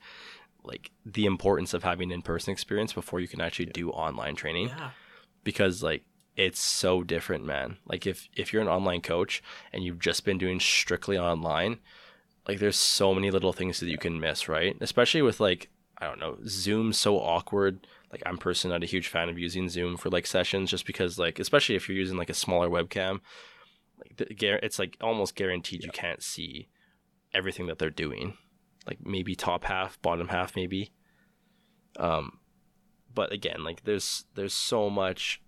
Speaker 1: like the importance of having in-person experience before you can actually do online training.
Speaker 2: Yeah.
Speaker 1: because like it's so different man. Like if if you're an online coach and you've just been doing strictly online like there's so many little things that you can miss right? Especially with like i don't know zoom's so awkward. Like i'm personally not a huge fan of using zoom for like sessions just because like especially if you're using like a smaller webcam like the, it's like almost guaranteed you can't see everything that they're doing like maybe top half bottom half maybe um but again like there's there's so much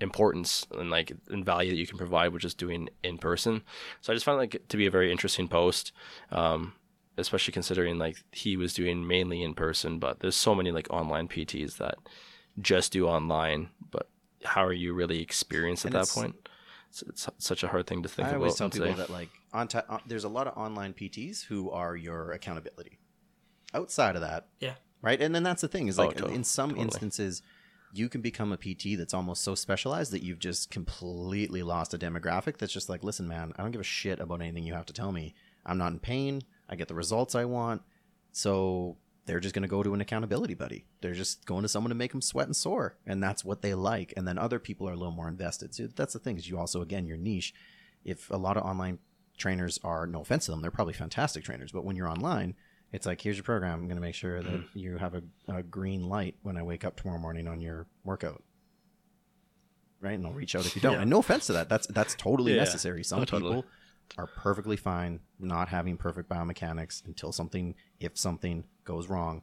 Speaker 1: importance and like and value that you can provide with just doing in person so i just found like to be a very interesting post um especially considering like he was doing mainly in person, but there's so many like online PTs that just do online. But how are you really experienced at
Speaker 3: And
Speaker 1: that point? It's, it's such a hard thing to think
Speaker 3: I
Speaker 1: about.
Speaker 3: always tell people
Speaker 1: say.
Speaker 3: that like on ti on there's a lot of online PTs who are your accountability. Outside of that,
Speaker 2: Yeah.
Speaker 3: right, and then that's the thing is
Speaker 1: Oh,
Speaker 3: like in some
Speaker 1: totally.
Speaker 3: instances, you can become a PT that's almost so specialized that you've just completely lost a demographic that's just like, listen, man, I don't give a shit about anything you have to tell me. I'm not in pain. I get the results I want. So they're just going to go to an accountability buddy. They're just going to someone to make them sweat and sore, and that's what they like. And then other people are a little more invested. So that's the thing is you also again your niche. If a lot of online trainers are no offense to them, they're probably fantastic trainers, but when you're online, it's like here's your program. I'm going to make sure that mm-hmm. you have a, a green light when I wake up tomorrow morning on your workout. Right, and I'll reach out if you don't.
Speaker 2: Yeah.
Speaker 3: And no offense to that. That's that's totally
Speaker 1: Yeah.
Speaker 3: necessary. Some
Speaker 1: Oh, totally.
Speaker 3: people are perfectly fine not having perfect biomechanics until something, if something goes wrong,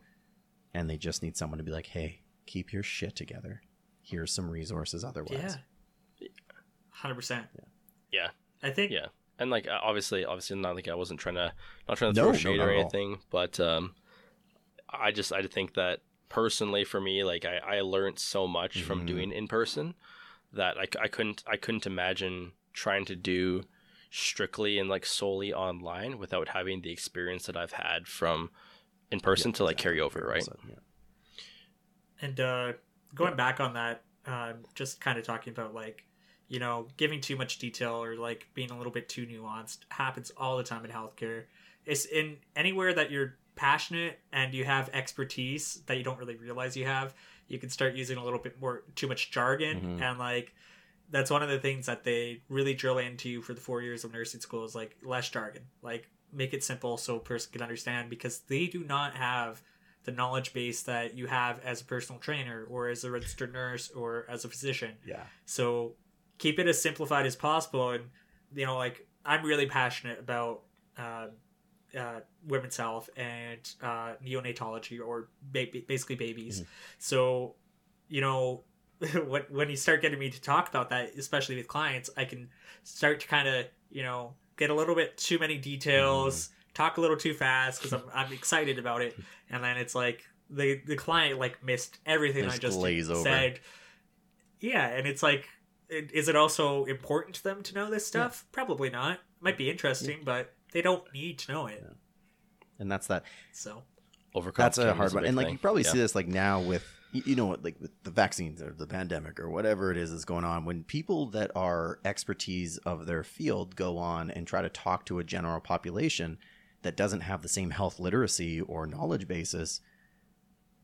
Speaker 3: and they just need someone to be like, "Hey, keep your shit together. Here's some resources." Otherwise,
Speaker 2: Yeah. Hundred percent.
Speaker 1: Yeah.
Speaker 2: I think.
Speaker 1: Yeah, and like obviously, obviously, not like I wasn't trying to not trying to throw
Speaker 3: no,
Speaker 1: shade
Speaker 3: not
Speaker 1: or anything, but um, I just I think that personally for me, like I I learned so much from
Speaker 3: Mhm.
Speaker 1: doing in person that I couldn't I couldn't imagine trying to do strictly and like solely online without having the experience that I've had from in person to like carry over, right?
Speaker 3: So, yeah.
Speaker 2: And uh, going back on that, um, just kind of talking about like, you know, giving too much detail or like being a little bit too nuanced happens all the time in healthcare. It's in anywhere that you're passionate and you have expertise that you don't really realize you have, you can start using a little bit more too much jargon
Speaker 3: Mhm.
Speaker 2: and like that's one of the things that they really drill into you for the four years of nursing school is like less jargon like make it simple so a person can understand because they do not have the knowledge base that you have as a personal trainer or as a registered nurse or as a physician
Speaker 3: yeah.
Speaker 2: so keep it as simplified as possible and you know like i'm really passionate about uh, uh, women's health and uh, neonatology or ba- basically babies
Speaker 3: Mhm.
Speaker 2: so you know when, when you start getting me to talk about that especially with clients i can start to kind of you know get a little bit too many details mm-hmm. talk a little too fast because I'm, I'm excited about it and then it's like the the client like missed everything
Speaker 3: They
Speaker 2: i
Speaker 3: just
Speaker 2: just
Speaker 3: glaze over.
Speaker 2: said yeah and it's like i- is it also important to them to know this stuff probably not might be interesting but they don't need to know it
Speaker 3: Yeah. And that's that.
Speaker 2: so
Speaker 3: That's a hard one.
Speaker 1: big
Speaker 3: And like
Speaker 1: thing.
Speaker 3: you probably
Speaker 1: Yeah.
Speaker 3: see this like now with y- you know what like with the vaccines or the pandemic or whatever it is that's going on when people that are expertise of their field go on and try to talk to a general population that doesn't have the same health literacy or knowledge basis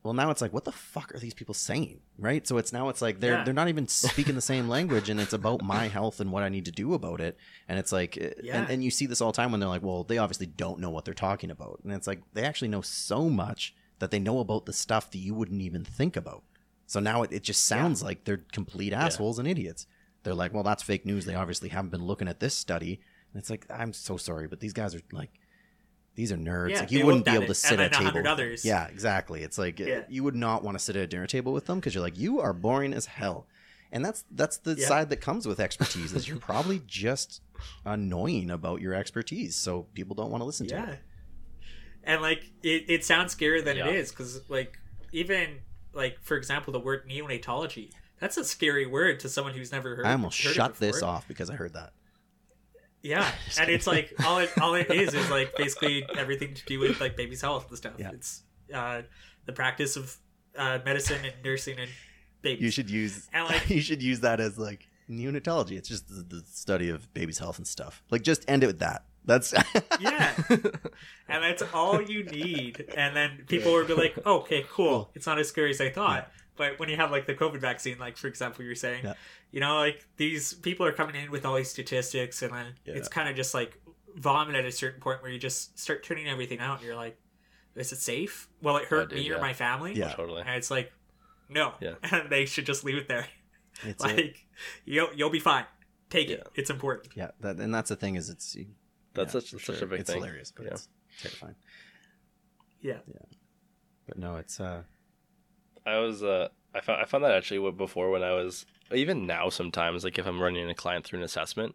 Speaker 3: well now it's like what the fuck are these people saying right so it's now it's like they're
Speaker 2: Yeah.
Speaker 3: they're not even speaking the same language and it's about my health and what i need to do about it and it's like uh,
Speaker 2: Yeah.
Speaker 3: and, and you see this all the time when they're like well they obviously don't know what they're talking about and it's like they actually know so much that they know about the stuff that you wouldn't even think about. So now it, it just sounds like they're complete assholes and idiots. They're like well that's fake news. They obviously haven't been looking at this study. And it's like i'm so sorry but these guys are like these are nerds.
Speaker 2: Yeah,
Speaker 3: like you wouldn't be able
Speaker 2: it,
Speaker 3: to sit at a table with them.
Speaker 2: others.
Speaker 3: yeah exactly. It's like
Speaker 2: Yeah.
Speaker 3: you would not want to sit at a dinner table with them because you're like you are boring as hell. And that's that's the
Speaker 2: Yeah.
Speaker 3: side that comes with expertise is you're probably just annoying about your expertise so people don't want to listen to
Speaker 2: yeah.
Speaker 3: it
Speaker 2: and like it, it sounds scarier than
Speaker 1: Yeah.
Speaker 2: it is because like even like for example the word neonatology that's a scary word to someone who's never heard
Speaker 3: i almost
Speaker 2: heard it
Speaker 3: shut this off because i heard that.
Speaker 2: Yeah and it's like all it all it is is like basically everything to do with like baby's health and stuff.
Speaker 3: Yeah.
Speaker 2: it's uh the practice of uh medicine and nursing and babies.
Speaker 3: You should use
Speaker 2: And, like-
Speaker 3: you should use that as like neonatology. It's just the, the study of baby's health and stuff. Like just end it with that that's
Speaker 2: yeah. And that's all you need. And then people will be like oh, okay cool.
Speaker 3: Cool.
Speaker 2: it's not as scary as i thought. But when you have like the covid vaccine like for example you're saying
Speaker 3: Yeah.
Speaker 2: you know like these people are coming in with all these statistics and then
Speaker 3: Yeah.
Speaker 2: it's kind of just like vomit at a certain point where you just start turning everything out and you're like is it safe? Will it hurt
Speaker 1: dude,
Speaker 2: me or my family?
Speaker 3: Yeah.
Speaker 1: totally.
Speaker 2: and it's like no.
Speaker 1: Yeah.
Speaker 2: and they should just leave it there.
Speaker 3: It's a-
Speaker 2: like you'll, you'll be fine. Take it. It's important.
Speaker 3: Yeah that, and that's the thing is it's
Speaker 1: That's
Speaker 3: yeah,
Speaker 1: such-
Speaker 3: for
Speaker 1: such a big
Speaker 3: it's
Speaker 1: thing.
Speaker 3: It's hilarious but
Speaker 1: Yeah.
Speaker 3: it's terrifying
Speaker 2: yeah Yeah.
Speaker 3: but no it's uh
Speaker 1: I was uh I found I found that actually what before when I was even now sometimes like if I'm running a client through an assessment,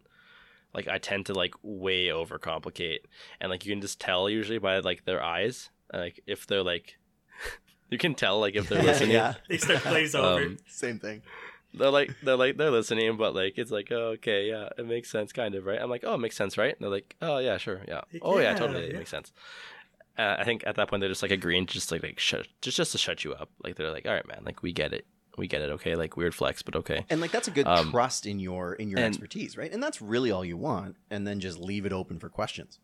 Speaker 1: like I tend to like way overcomplicate, and like you can just tell usually by like their eyes, like if they're like, you can tell like if they're listening.
Speaker 3: yeah,
Speaker 2: They start plays over.
Speaker 1: Um,
Speaker 3: same thing.
Speaker 1: They're like they're like they're listening, but like it's like oh, okay, yeah, it makes sense, kind of, right? I'm like, oh, it makes sense, right? And they're like, oh yeah, sure, yeah, oh yeah,
Speaker 2: Yeah,
Speaker 1: totally, it makes sense. Uh, I think at that point they're just like agreeing, just like like shut, just just to shut you up. Like they're like, all right, man, like we get it, we get it, okay, like weird flex, but okay.
Speaker 3: And like that's a good
Speaker 1: Um,
Speaker 3: trust in your in your
Speaker 1: and-
Speaker 3: expertise, right? And that's really all you want. And then just leave it open for questions.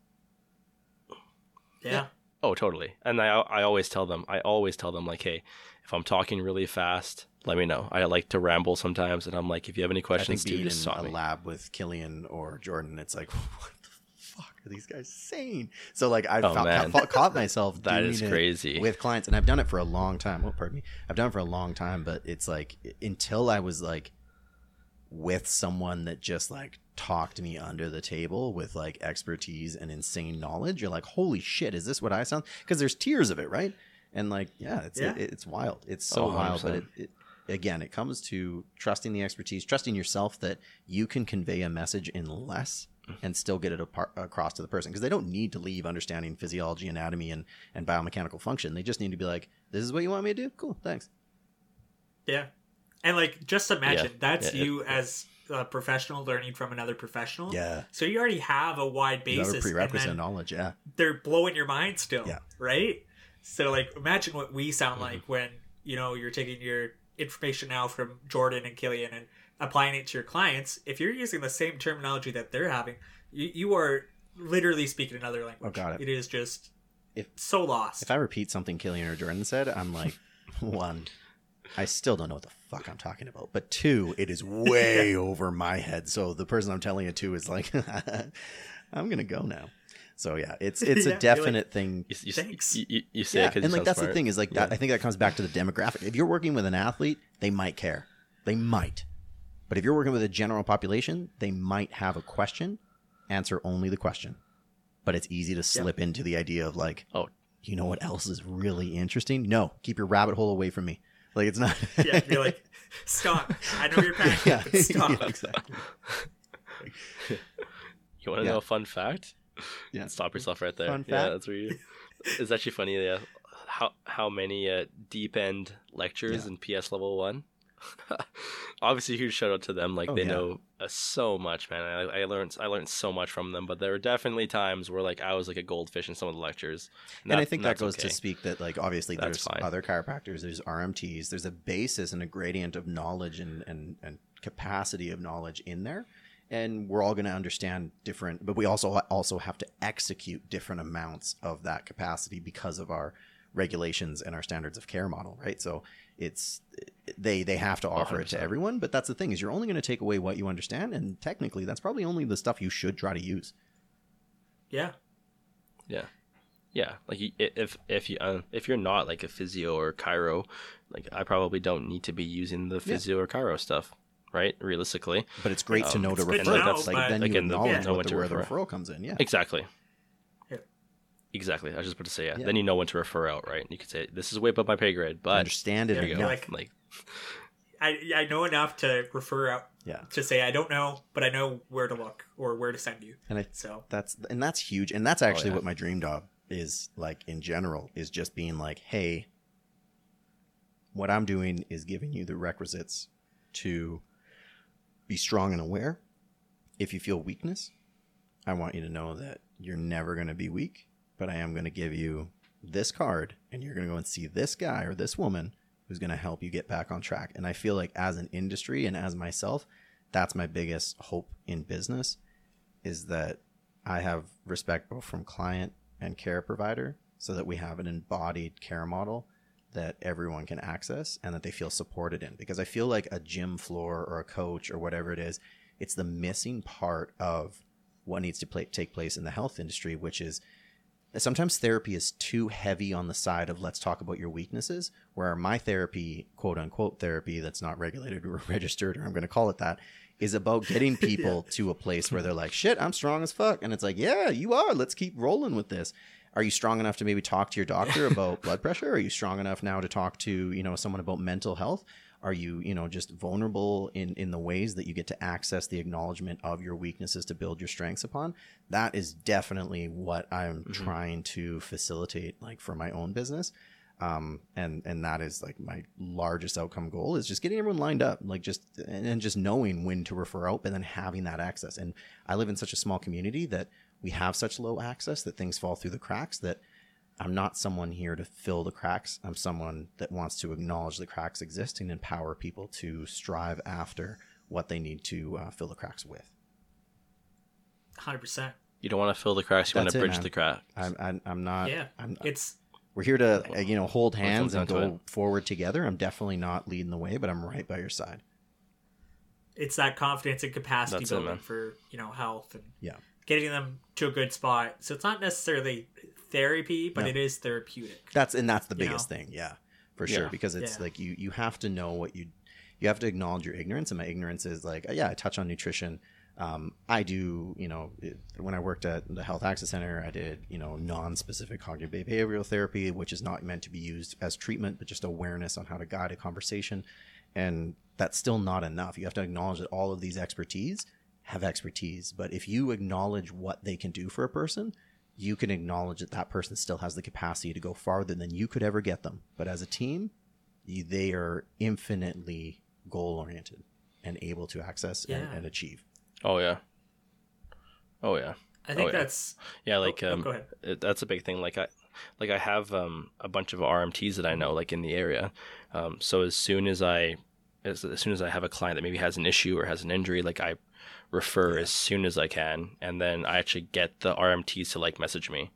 Speaker 2: yeah.
Speaker 1: Oh, totally. And I I always tell them, I always tell them like, hey, if I'm talking really fast, let me know. I like to ramble sometimes, and I'm like, if you have any questions,
Speaker 3: I think
Speaker 1: questions,
Speaker 3: being
Speaker 1: dude, just
Speaker 3: in a
Speaker 1: me.
Speaker 3: lab with Killian or Jordan, it's like, what the fuck are these guys saying? So like I
Speaker 1: Oh,
Speaker 3: felt,
Speaker 1: man.
Speaker 3: caught, caught myself
Speaker 1: That
Speaker 3: doing
Speaker 1: is
Speaker 3: it
Speaker 1: crazy.
Speaker 3: with clients, and I've done it for a long time. Oh, pardon me. I've done it for a long time, but it's like until I was like with someone that just like talked me under the table with like expertise and insane knowledge, you're like, holy shit, is this what I sound? Because there's tiers of it, right? And like, yeah, it's
Speaker 2: Yeah.
Speaker 3: It, it's wild. It's so
Speaker 1: Oh,
Speaker 3: wild, but
Speaker 1: 100%.
Speaker 3: it, it again, it comes to trusting the expertise, trusting yourself that you can convey a message in less and still get it apart, across to the person because they don't need to leave understanding physiology, anatomy, and and biomechanical function. They just need to be like, "This is what you want me to do. Cool, thanks."
Speaker 2: Yeah. And like just imagine
Speaker 1: Yeah,
Speaker 2: that's
Speaker 1: yeah,
Speaker 2: you as a professional learning from another professional.
Speaker 3: Yeah,
Speaker 2: So you already have a wide
Speaker 3: you
Speaker 2: basis
Speaker 3: a prerequisite knowledge. Yeah,
Speaker 2: they're blowing your mind still.
Speaker 3: Yeah.
Speaker 2: Right? So like imagine what we sound
Speaker 1: Mm-hmm.
Speaker 2: like when, you know, you're taking your information now from Jordan and Killian and applying it to your clients. If you're using the same terminology that they're having, you, you are literally speaking another language.
Speaker 3: Oh, got it.
Speaker 2: It is just
Speaker 3: If-
Speaker 2: so lost.
Speaker 3: if I repeat something Killian or Jordan said, I'm like, one, I still don't know what the fuck I'm talking about. But two, it is way over my head. So the person I'm telling it to is like, I'm gonna go now. So yeah, it's it's
Speaker 2: Yeah,
Speaker 3: a
Speaker 2: you're
Speaker 3: definite thing.
Speaker 1: You, you,
Speaker 2: Thanks.
Speaker 1: you, you, you say
Speaker 3: Yeah,
Speaker 1: it 'cause
Speaker 3: and like
Speaker 1: sound
Speaker 3: that's the thing is like that.
Speaker 1: Yeah.
Speaker 3: I think that comes back to the demographic. If you're working with an athlete, they might care, they might. But if you're working with a general population, they might have a question. Answer only the question. But it's easy to slip into the idea of like,
Speaker 1: Oh.
Speaker 3: you know what else is really interesting? No, keep your rabbit hole away from me. Like it's not.
Speaker 2: yeah, you're like, stop. I know you're passionate,
Speaker 3: yeah,
Speaker 2: but stop.
Speaker 3: yeah, exactly.
Speaker 1: You want to
Speaker 3: Yeah.
Speaker 1: know a fun fact?
Speaker 3: Yeah.
Speaker 1: Stop yourself right there.
Speaker 3: Fun
Speaker 1: Yeah,
Speaker 3: fact?
Speaker 1: that's where you. It's actually funny. Yeah, how how many uh, deep end lectures
Speaker 3: Yeah.
Speaker 1: in PS level one? Obviously, huge shout out to them. Like
Speaker 3: Oh,
Speaker 1: they
Speaker 3: yeah.
Speaker 1: know uh, so much, man. I, I learned I learned so much from them. But there were definitely times where like I was like a goldfish in some of the lectures.
Speaker 3: and I
Speaker 1: that-
Speaker 3: think that goes
Speaker 1: okay.
Speaker 3: to speak that like obviously
Speaker 1: That's
Speaker 3: there's
Speaker 1: fine.
Speaker 3: other chiropractors, there's RMTs, there's a basis and a gradient of knowledge and and, and capacity of knowledge in there. And we're all going to understand different, but we also also have to execute different amounts of that capacity because of our regulations and our standards of care model, right? So it's they they have to offer it to everyone, but that's the thing is you're only going to take away what you understand, and technically that's probably only the stuff you should try to use.
Speaker 2: Yeah.
Speaker 1: Yeah, yeah. Like if if you uh, if you're not like a physio or chiro, like I probably don't need to be using the physio or chiro stuff, right? Realistically,
Speaker 3: But it's great to
Speaker 1: Um,
Speaker 3: know to
Speaker 2: it's good
Speaker 3: refer.
Speaker 2: to know,
Speaker 3: like
Speaker 2: but-
Speaker 3: then you
Speaker 1: Again, the-
Speaker 3: acknowledge
Speaker 1: know
Speaker 3: what
Speaker 1: when
Speaker 3: the,
Speaker 1: to
Speaker 3: where the
Speaker 1: refer.
Speaker 3: referral comes in. Yeah.
Speaker 1: exactly.
Speaker 2: Yeah.
Speaker 1: Exactly. I was just about to say yeah.
Speaker 3: Yeah.
Speaker 1: Then you know when to refer out, right? You could say this is way above my pay grade,
Speaker 3: I
Speaker 1: but
Speaker 3: understand it
Speaker 2: Yeah,
Speaker 1: there you go.
Speaker 2: like-
Speaker 1: like
Speaker 2: I I know enough to refer out
Speaker 3: yeah.
Speaker 2: to say I don't know, but I know where to look or where to send you.
Speaker 3: And I
Speaker 2: So
Speaker 3: that's and that's huge. And that's actually
Speaker 1: Oh, yeah.
Speaker 3: what my dream job is like in general is just being like, hey, what I'm doing is giving you the requisites to be strong and aware. If you feel weakness, I want you to know that you're never going to be weak, but I am going to give you this card and you're going to go and see this guy or this woman who's going to help you get back on track. And I feel like as an industry and as myself, that's my biggest hope in business is that I have respect both from client and care provider so that we have an embodied care model that everyone can access and that they feel supported in because I feel like a gym floor or a coach or whatever it is it's the missing part of what needs to play, take place in the health industry which is sometimes therapy is too heavy on the side of let's talk about your weaknesses where my therapy quote unquote therapy that's not regulated or registered or i'm going to call it that is about getting people to a place where they're like shit i'm strong as fuck. And it's like yeah you are. Let's keep rolling with this are you strong enough to maybe talk to your doctor about blood pressure are you strong enough now to talk to you know someone about mental health Are you, you know, just vulnerable in in the ways that you get to access the acknowledgement of your weaknesses to build your strengths upon? That is definitely what I'm
Speaker 1: Mhm.
Speaker 3: trying to facilitate, like for my own business. Um, and and that is like my largest outcome goal is just getting everyone lined up, like just and, and just knowing when to refer out, and then having that access. And I live in such a small community that we have such low access that things fall through the cracks that I'm not someone here to fill the cracks. I'm someone that wants to acknowledge the cracks existing and empower people to strive after what they need to uh, fill the cracks with.
Speaker 2: 100%.
Speaker 1: You don't want to fill the cracks. You want to
Speaker 3: it,
Speaker 1: bridge
Speaker 3: man.
Speaker 1: the crack.
Speaker 3: I'm, I'm, I'm not.
Speaker 2: yeah.
Speaker 3: I'm,
Speaker 2: It's
Speaker 3: we're here to uh, you know hold hands and go
Speaker 1: to
Speaker 3: forward together. I'm definitely not leading the way, but I'm right by your side.
Speaker 2: it's that confidence and capacity
Speaker 1: That's
Speaker 2: building
Speaker 1: man.
Speaker 2: for, you know, health and
Speaker 3: Yeah.
Speaker 2: Getting them to a good spot. So it's not necessarily therapy, but
Speaker 3: No.
Speaker 2: it is therapeutic.
Speaker 3: That's and that's the biggest
Speaker 2: know?
Speaker 3: thing, yeah, for sure.
Speaker 1: Yeah.
Speaker 3: Because it's
Speaker 2: Yeah.
Speaker 3: like you you have to know what you you have to acknowledge your ignorance, and my ignorance is like yeah, I touch on nutrition. Um, I do, you know, it, when I worked at the Health Access Center, I did, you know, non-specific cognitive behavioral therapy, which is not meant to be used as treatment, but just awareness on how to guide a conversation. And that's still not enough. You have to acknowledge that all of these expertise have expertise, but if you acknowledge what they can do for a person, you can acknowledge that that person still has the capacity to go farther than you could ever get them. But as a team, you, they are infinitely goal oriented and able to access and,
Speaker 2: Yeah.
Speaker 3: and achieve.
Speaker 1: Oh yeah. Oh yeah.
Speaker 2: I think
Speaker 1: Oh, yeah.
Speaker 2: that's
Speaker 1: Yeah, like
Speaker 2: oh,
Speaker 1: um,
Speaker 2: go ahead.
Speaker 1: it, that's a big thing. Like I, like I have um a bunch of RMTs that I know like in the area. Um, so as soon as I, as, as soon as I have a client that maybe has an issue or has an injury, like I refer as soon as I can, and then I actually get the RMTs to like message me,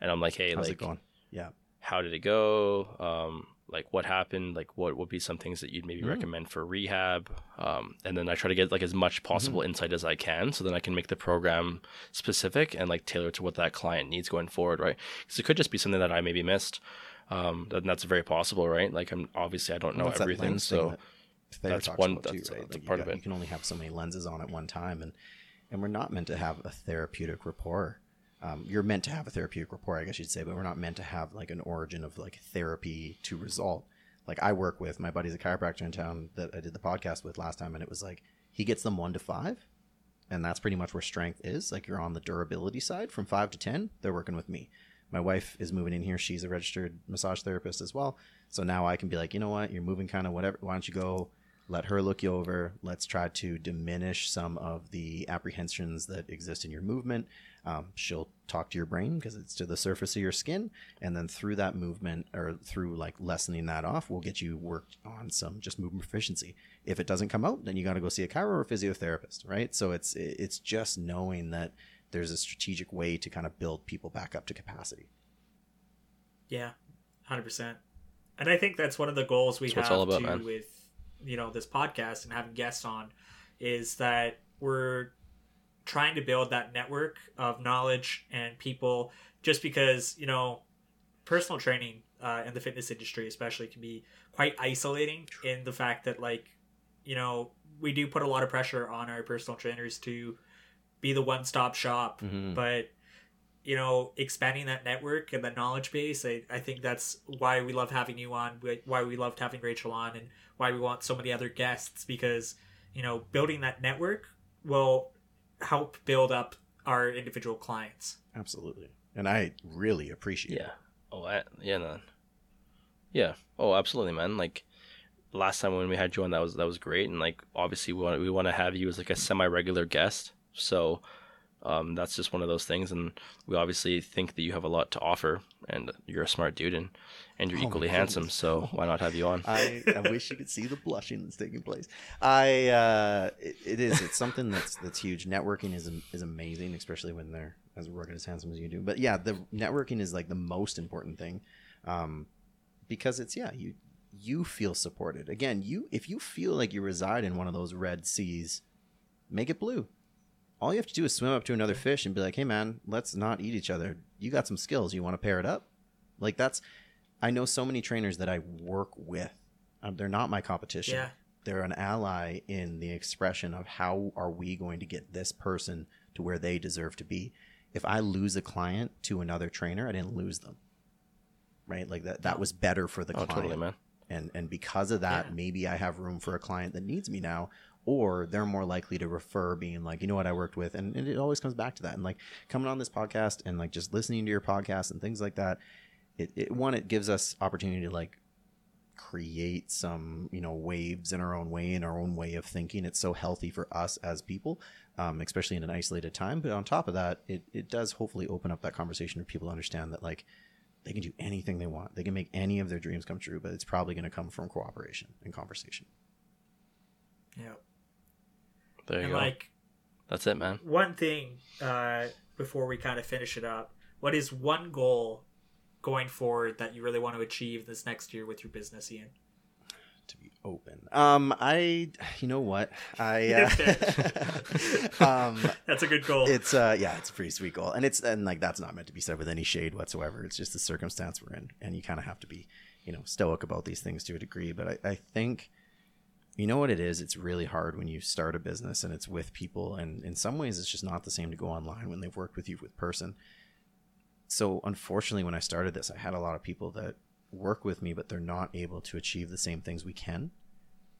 Speaker 1: and I'm like, hey,
Speaker 3: How's
Speaker 1: like
Speaker 3: it going? Yeah.
Speaker 1: how did it go? Um, like what happened? Like what would be some things that you'd maybe
Speaker 3: Mm.
Speaker 1: recommend for rehab? Um, and then I try to get like as much possible insight as I can, so then I can make the program specific and like tailor to what that client needs going forward, right? Because it could just be something that I maybe missed. Um, and that's very possible, right? Like I'm obviously I don't know
Speaker 3: Well,
Speaker 1: everything, so
Speaker 3: that
Speaker 1: that's one-
Speaker 3: too,
Speaker 1: that's-
Speaker 3: right?
Speaker 1: that's a
Speaker 3: Like,
Speaker 1: part of it.
Speaker 3: You can only have so many lenses on at one time, and and we're not meant to have a therapeutic rapport. Um, you're meant to have a therapeutic rapport, I guess you'd say, but we're not meant to have like an origin of like therapy to result. Like I work with my buddy's a chiropractor in town that I did the podcast with last time, and it was like he gets them one to five, and that's pretty much where strength is. Like you're on the durability side from five to ten. They're working with me. My wife is moving in here. She's a registered massage therapist as well. So now I can be like, you know what, you're moving kind of whatever. Why don't you go? Let her look you over. Let's try to diminish some of the apprehensions that exist in your movement. Um, she'll talk to your brain because it's to the surface of your skin, and then through that movement or through like lessening that off, we'll get you worked on some just movement proficiency. If it doesn't come out, then you got to go see a chiro or a physiotherapist, right? So it's it's just knowing that there's a strategic way to kind of build people back up to capacity.
Speaker 2: Yeah, hundred percent. And I think that's one of the goals we
Speaker 1: That's
Speaker 2: have
Speaker 1: it's all about,
Speaker 2: to
Speaker 1: man.
Speaker 2: with you know this podcast and having guests on is that we're trying to build that network of knowledge and people. Just because you know, personal training uh, in the fitness industry, especially, can be quite isolating in the fact that like you know we do put a lot of pressure on our personal trainers to be the one-stop shop
Speaker 3: Mhm.
Speaker 2: but you know expanding that network and that knowledge base I, I think that's why we love having you on why we loved having rachel on and why we want so many other guests because you know building that network will help build up our individual clients
Speaker 3: Absolutely, and I really appreciate.
Speaker 1: yeah. Oh, I, yeah, man. Yeah. Oh, absolutely, man. Like last time when we had you on, that was that was great, and like obviously we want we want to have you as like a semi regular guest. So um, that's just one of those things, and we obviously think that you have a lot to offer, and you're a smart dude, and and you're
Speaker 3: Oh
Speaker 1: equally handsome.
Speaker 3: goodness.
Speaker 1: So why not have you on?
Speaker 3: I, I wish you could see the blushing that's taking place. I uh, it, it is it's something that's that's huge. Networking is is amazing, especially when they're as rugged as handsome as you do. But yeah, the networking is like the most important thing, um, because it's yeah you you feel supported. Again, you if you feel like you reside in one of those red seas, make it blue. All you have to do is swim up to another fish and be like, "Hey, man, let's not eat each other. You got some skills. You want to pair it up?" Like that's I know so many trainers that I work with. Um, they're not my competition.
Speaker 2: Yeah.
Speaker 3: They're an ally in the expression of how are we going to get this person to where they deserve to be. If I lose a client to another trainer, I didn't lose them. Right? Like that that was better for the
Speaker 1: oh,
Speaker 3: client.
Speaker 1: totally, man.
Speaker 3: and and because of that
Speaker 2: Yeah.
Speaker 3: maybe i have room for a client that needs me now or they're more likely to refer being like you know what i worked with? And, and it always comes back to that. And like coming on this podcast and like just listening to your podcast and things like that it, it one it gives us opportunity to like create some you know waves in our own way in our own way of thinking. It's so healthy for us as people um, especially in an isolated time. But on top of that it, it does hopefully open up that conversation for people to understand that like they can do anything they want. They can make any of their dreams come true but it's probably going to come from cooperation and conversation.
Speaker 2: Yeah.
Speaker 1: There you
Speaker 2: And
Speaker 1: go.
Speaker 2: like
Speaker 1: That's it, man.
Speaker 2: one thing uh, before we kind of finish it up, what is one goal going forward that you really want to achieve this next year with your business, Ian?
Speaker 3: to be open um i you know what i uh, um
Speaker 2: That's a good goal.
Speaker 3: it's uh yeah it's a pretty sweet goal and it's and like that's not meant to be said with any shade whatsoever it's just the circumstance we're in and you kind of have to be you know stoic about these things to a degree but I, I think you know what it is? It's really hard when you start a business and it's with people and in some ways it's just not the same to go online when they've worked with you with person. So unfortunately when i started this i had a lot of people that work with me but they're not able to achieve the same things we can.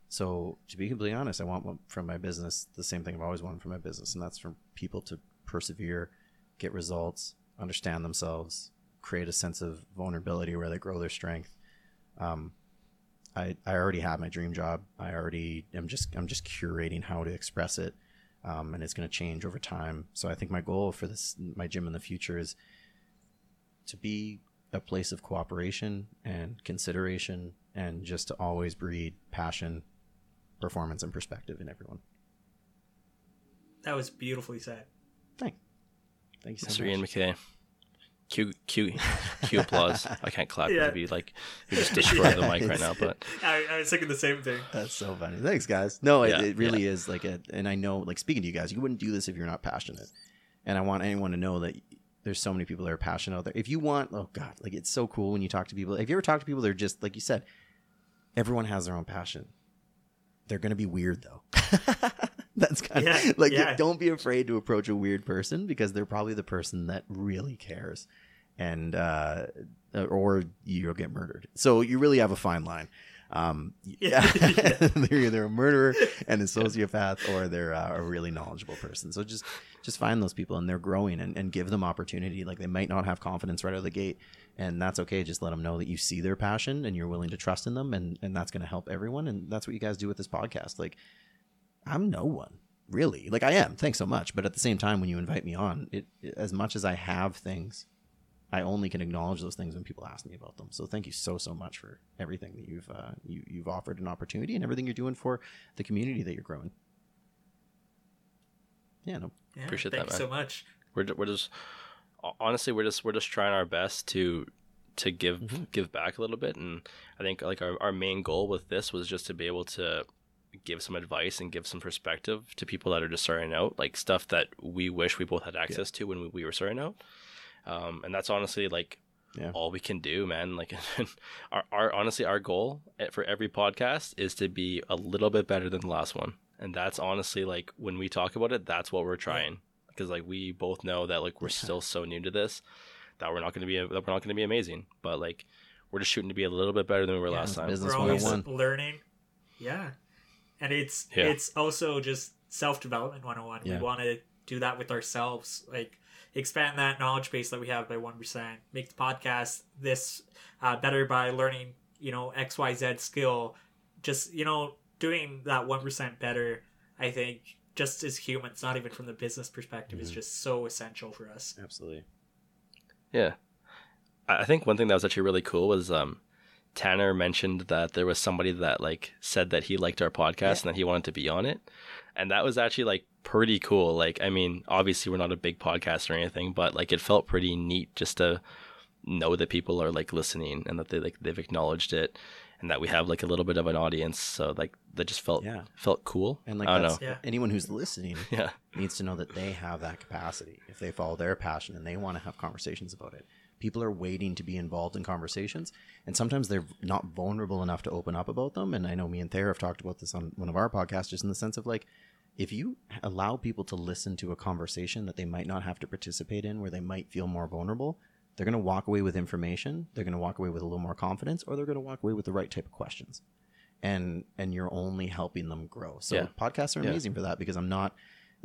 Speaker 3: So to be completely honest i want from my business the same thing i've always wanted from my business and that's for people to persevere get results understand themselves create a sense of vulnerability where they grow their strength. Um, I, I already have my dream job i already am just i'm just curating how to express it um, and it's going to change over time so i think my goal for this my gym in the future is to be a place of cooperation and consideration and just to always breed passion performance and perspective in everyone
Speaker 2: that was beautifully said.
Speaker 3: thank thank you so
Speaker 1: Mr. Ian
Speaker 3: much
Speaker 1: McKay. Cue, Q Q applause. I can't clap.
Speaker 2: Yeah.
Speaker 1: It'd be like you just destroyed the mic right now. But
Speaker 2: I, I was thinking the same thing.
Speaker 3: That's so funny. Thanks, guys. No,
Speaker 1: Yeah,
Speaker 3: it, it really is like a, and I know, like speaking to you guys, you wouldn't do this if you're not passionate. And I want anyone to know that there's so many people that are passionate out there. If you want, oh god, like it's so cool when you talk to people. If you ever talk to people, they're just like you said, everyone has their own passion. They're gonna be weird though. That's kind of like
Speaker 2: yeah.
Speaker 3: don't be afraid to approach a weird person because they're probably the person that really cares, and uh, or you'll get murdered. So you really have a fine line. Um, yeah,
Speaker 2: Yeah.
Speaker 3: they're either a murderer and a sociopath, or they're uh, a really knowledgeable person. So just just find those people, and they're growing, and, and give them opportunity. Like they might not have confidence right out of the gate, and that's okay. Just let them know that you see their passion and you're willing to trust in them, and and that's going to help everyone. And that's what you guys do with this podcast. Like I'm no one really. Like I am. Thanks so much. But at the same time, when you invite me on, it as much as I have things, I only can acknowledge those things when people ask me about them. So thank you so so much for everything that you've uh, you, you've offered an opportunity and everything you're doing for the community that you're growing. Yeah, no,
Speaker 2: Yeah,
Speaker 1: Appreciate
Speaker 2: thank
Speaker 1: that,
Speaker 2: you so much.
Speaker 1: we're we're just honestly we're just we're just trying our best to to give
Speaker 3: Mhm.
Speaker 1: give back a little bit and i think like our, our main goal with this was just to be able to give some advice and give some perspective to people that are just starting out like stuff that we wish we both had access to when we, we were starting out. Um, and that's honestly like
Speaker 3: Yeah.
Speaker 1: all we can do man. Like our, our honestly our goal for every podcast is to be a little bit better than the last one. And that's honestly like when we talk about it that's what we're trying. Because like we both know that like we're
Speaker 3: Yeah.
Speaker 1: still so new to this that we're not going to be that we're not going to be amazing. But like we're just shooting to be a little bit better than we were
Speaker 2: Yeah,
Speaker 1: last time.
Speaker 3: business
Speaker 2: We're always learning. Yeah. And it's
Speaker 1: Yeah.
Speaker 2: it's also just self development 101.
Speaker 3: Yeah.
Speaker 2: We want to do that with ourselves. Like expand that knowledge base that we have by 1%. Make the podcast this uh, better by learning, you know, XYZ skill. Just, you know, doing that 1% better, I think, just as humans, not even from the business perspective, is
Speaker 3: Mhm.
Speaker 2: just so essential for us.
Speaker 3: absolutely.
Speaker 1: Yeah. I I think one thing that was actually really cool was um Tanner mentioned that there was somebody that like said that he liked our podcast and that he wanted to be on it. And that was actually like pretty cool. Like I mean, obviously we're not a big podcast or anything, but like it felt pretty neat just to know that people are like listening and that they like they've acknowledged it and that we have like a little bit of an audience. So like that just felt
Speaker 3: Yeah.
Speaker 1: felt cool.
Speaker 3: And like
Speaker 1: I don't know.
Speaker 2: Yeah.
Speaker 3: anyone who's listening
Speaker 1: Yeah.
Speaker 3: needs to know that they have that capacity. If they follow their passion and they want to have conversations about it, people are waiting to be involved in conversations, and sometimes they're not vulnerable enough to open up about them. And I know me and Thayer have talked about this on one of our podcasts, just in the sense of like, if you allow people to listen to a conversation that they might not have to participate in, where they might feel more vulnerable, they're going to walk away with information, they're going to walk away with a little more confidence, or they're going to walk away with the right type of questions. And and you're only helping them grow. So
Speaker 1: Yeah.
Speaker 3: podcasts are
Speaker 1: Yeah.
Speaker 3: amazing for that because I'm not.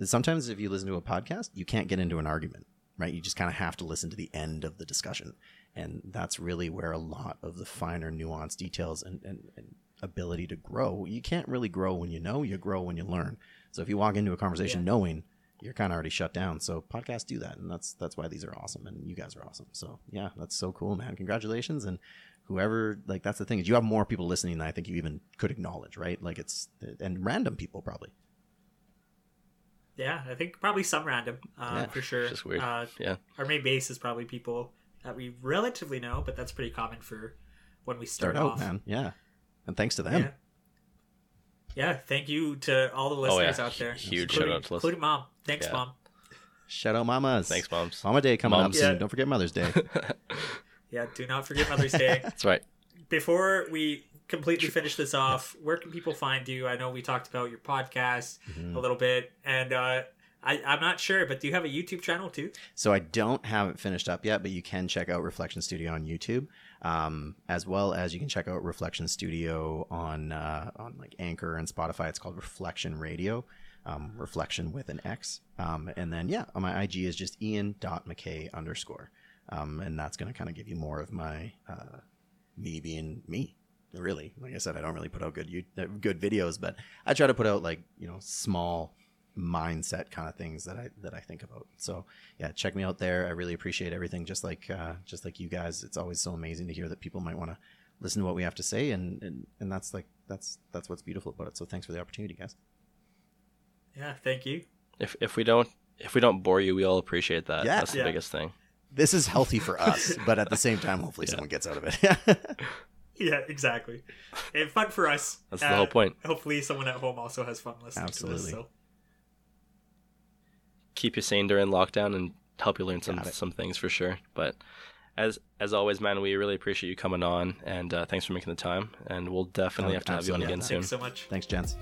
Speaker 3: Sometimes if you listen to a podcast, you can't get into an argument, right? You just kind of have to listen to the end of the discussion, and that's really where a lot of the finer nuanced details and, and, and ability to grow. You can't really grow when you know. You grow when you learn. So if you walk into a conversation
Speaker 2: Yeah.
Speaker 3: knowing, you're kind of already shut down. So podcasts do that, and that's that's why these are awesome, and you guys are awesome. So yeah, that's so cool, man. Congratulations, and whoever like that's the thing is you have more people listening than I think you even could acknowledge, right? Like it's and random people probably.
Speaker 2: Yeah, I think probably some random uh,
Speaker 3: Yeah,
Speaker 2: for sure.
Speaker 1: just weird.
Speaker 2: Uh,
Speaker 1: Yeah.
Speaker 2: Our main base is probably people that we relatively know, but that's pretty common for when we start,
Speaker 3: Start out,
Speaker 2: off.
Speaker 3: man. Yeah, and thanks to them.
Speaker 2: Yeah. Yeah, thank you to all the
Speaker 1: Oh, yeah.
Speaker 2: listeners out there.
Speaker 1: Huge shout out to listen-
Speaker 2: including mom. Thanks,
Speaker 1: Yeah.
Speaker 2: mom.
Speaker 3: Shout out, mamas.
Speaker 1: Thanks, moms.
Speaker 3: Mama Day coming
Speaker 1: Moms.
Speaker 3: up soon.
Speaker 2: Yeah.
Speaker 3: Don't forget Mother's Day.
Speaker 2: Yeah, do not forget Mother's Day.
Speaker 1: That's right.
Speaker 2: Before we completely finish this off, where can people find you? I know we talked about your podcast
Speaker 3: Mhm.
Speaker 2: a little bit, and uh, I, I'm not sure, but do you have a YouTube channel too?
Speaker 3: So I don't have it finished up yet, but you can check out Reflection Studio on YouTube, um, as well as you can check out Reflection Studio on uh, on like Anchor and Spotify. It's called Reflection Radio, um, Reflection with an X. Um, and then yeah, my IG is just Ian.McKay underscore, um, and that's going to kind of give you more of my uh, me being me. Really, like I said, I don't really put out good you- uh, good videos, but I try to put out like you know small mindset kind of things that I that I think about. So yeah, check me out there. I really appreciate everything. Just like uh, just like you guys, it's always so amazing to hear that people might want to listen to what we have to say, and, and and that's like that's that's what's beautiful about it. So thanks for the opportunity, guys.
Speaker 2: Yeah, thank you.
Speaker 1: If if we don't if we don't bore you, we all appreciate that.
Speaker 3: Yeah.
Speaker 1: That's the
Speaker 2: Yeah.
Speaker 1: biggest thing.
Speaker 3: This is healthy for us, but at the same time, hopefully someone gets out of it.
Speaker 2: Yeah, exactly. And fun for us.
Speaker 1: That's the whole point.
Speaker 2: Hopefully, someone at home also has fun listening to
Speaker 3: Absolutely.
Speaker 2: this. So.
Speaker 1: Keep you sane during lockdown and help you learn some some things for sure. But as as always, man, we really appreciate you coming on and uh, thanks for making the time. And we'll definitely
Speaker 3: Oh,
Speaker 1: have to have you on
Speaker 3: absolutely.
Speaker 1: again soon.
Speaker 2: Thanks so much.
Speaker 3: Thanks, gents.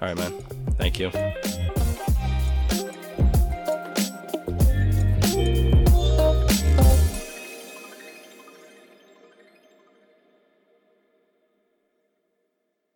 Speaker 1: All right, man. Thank you.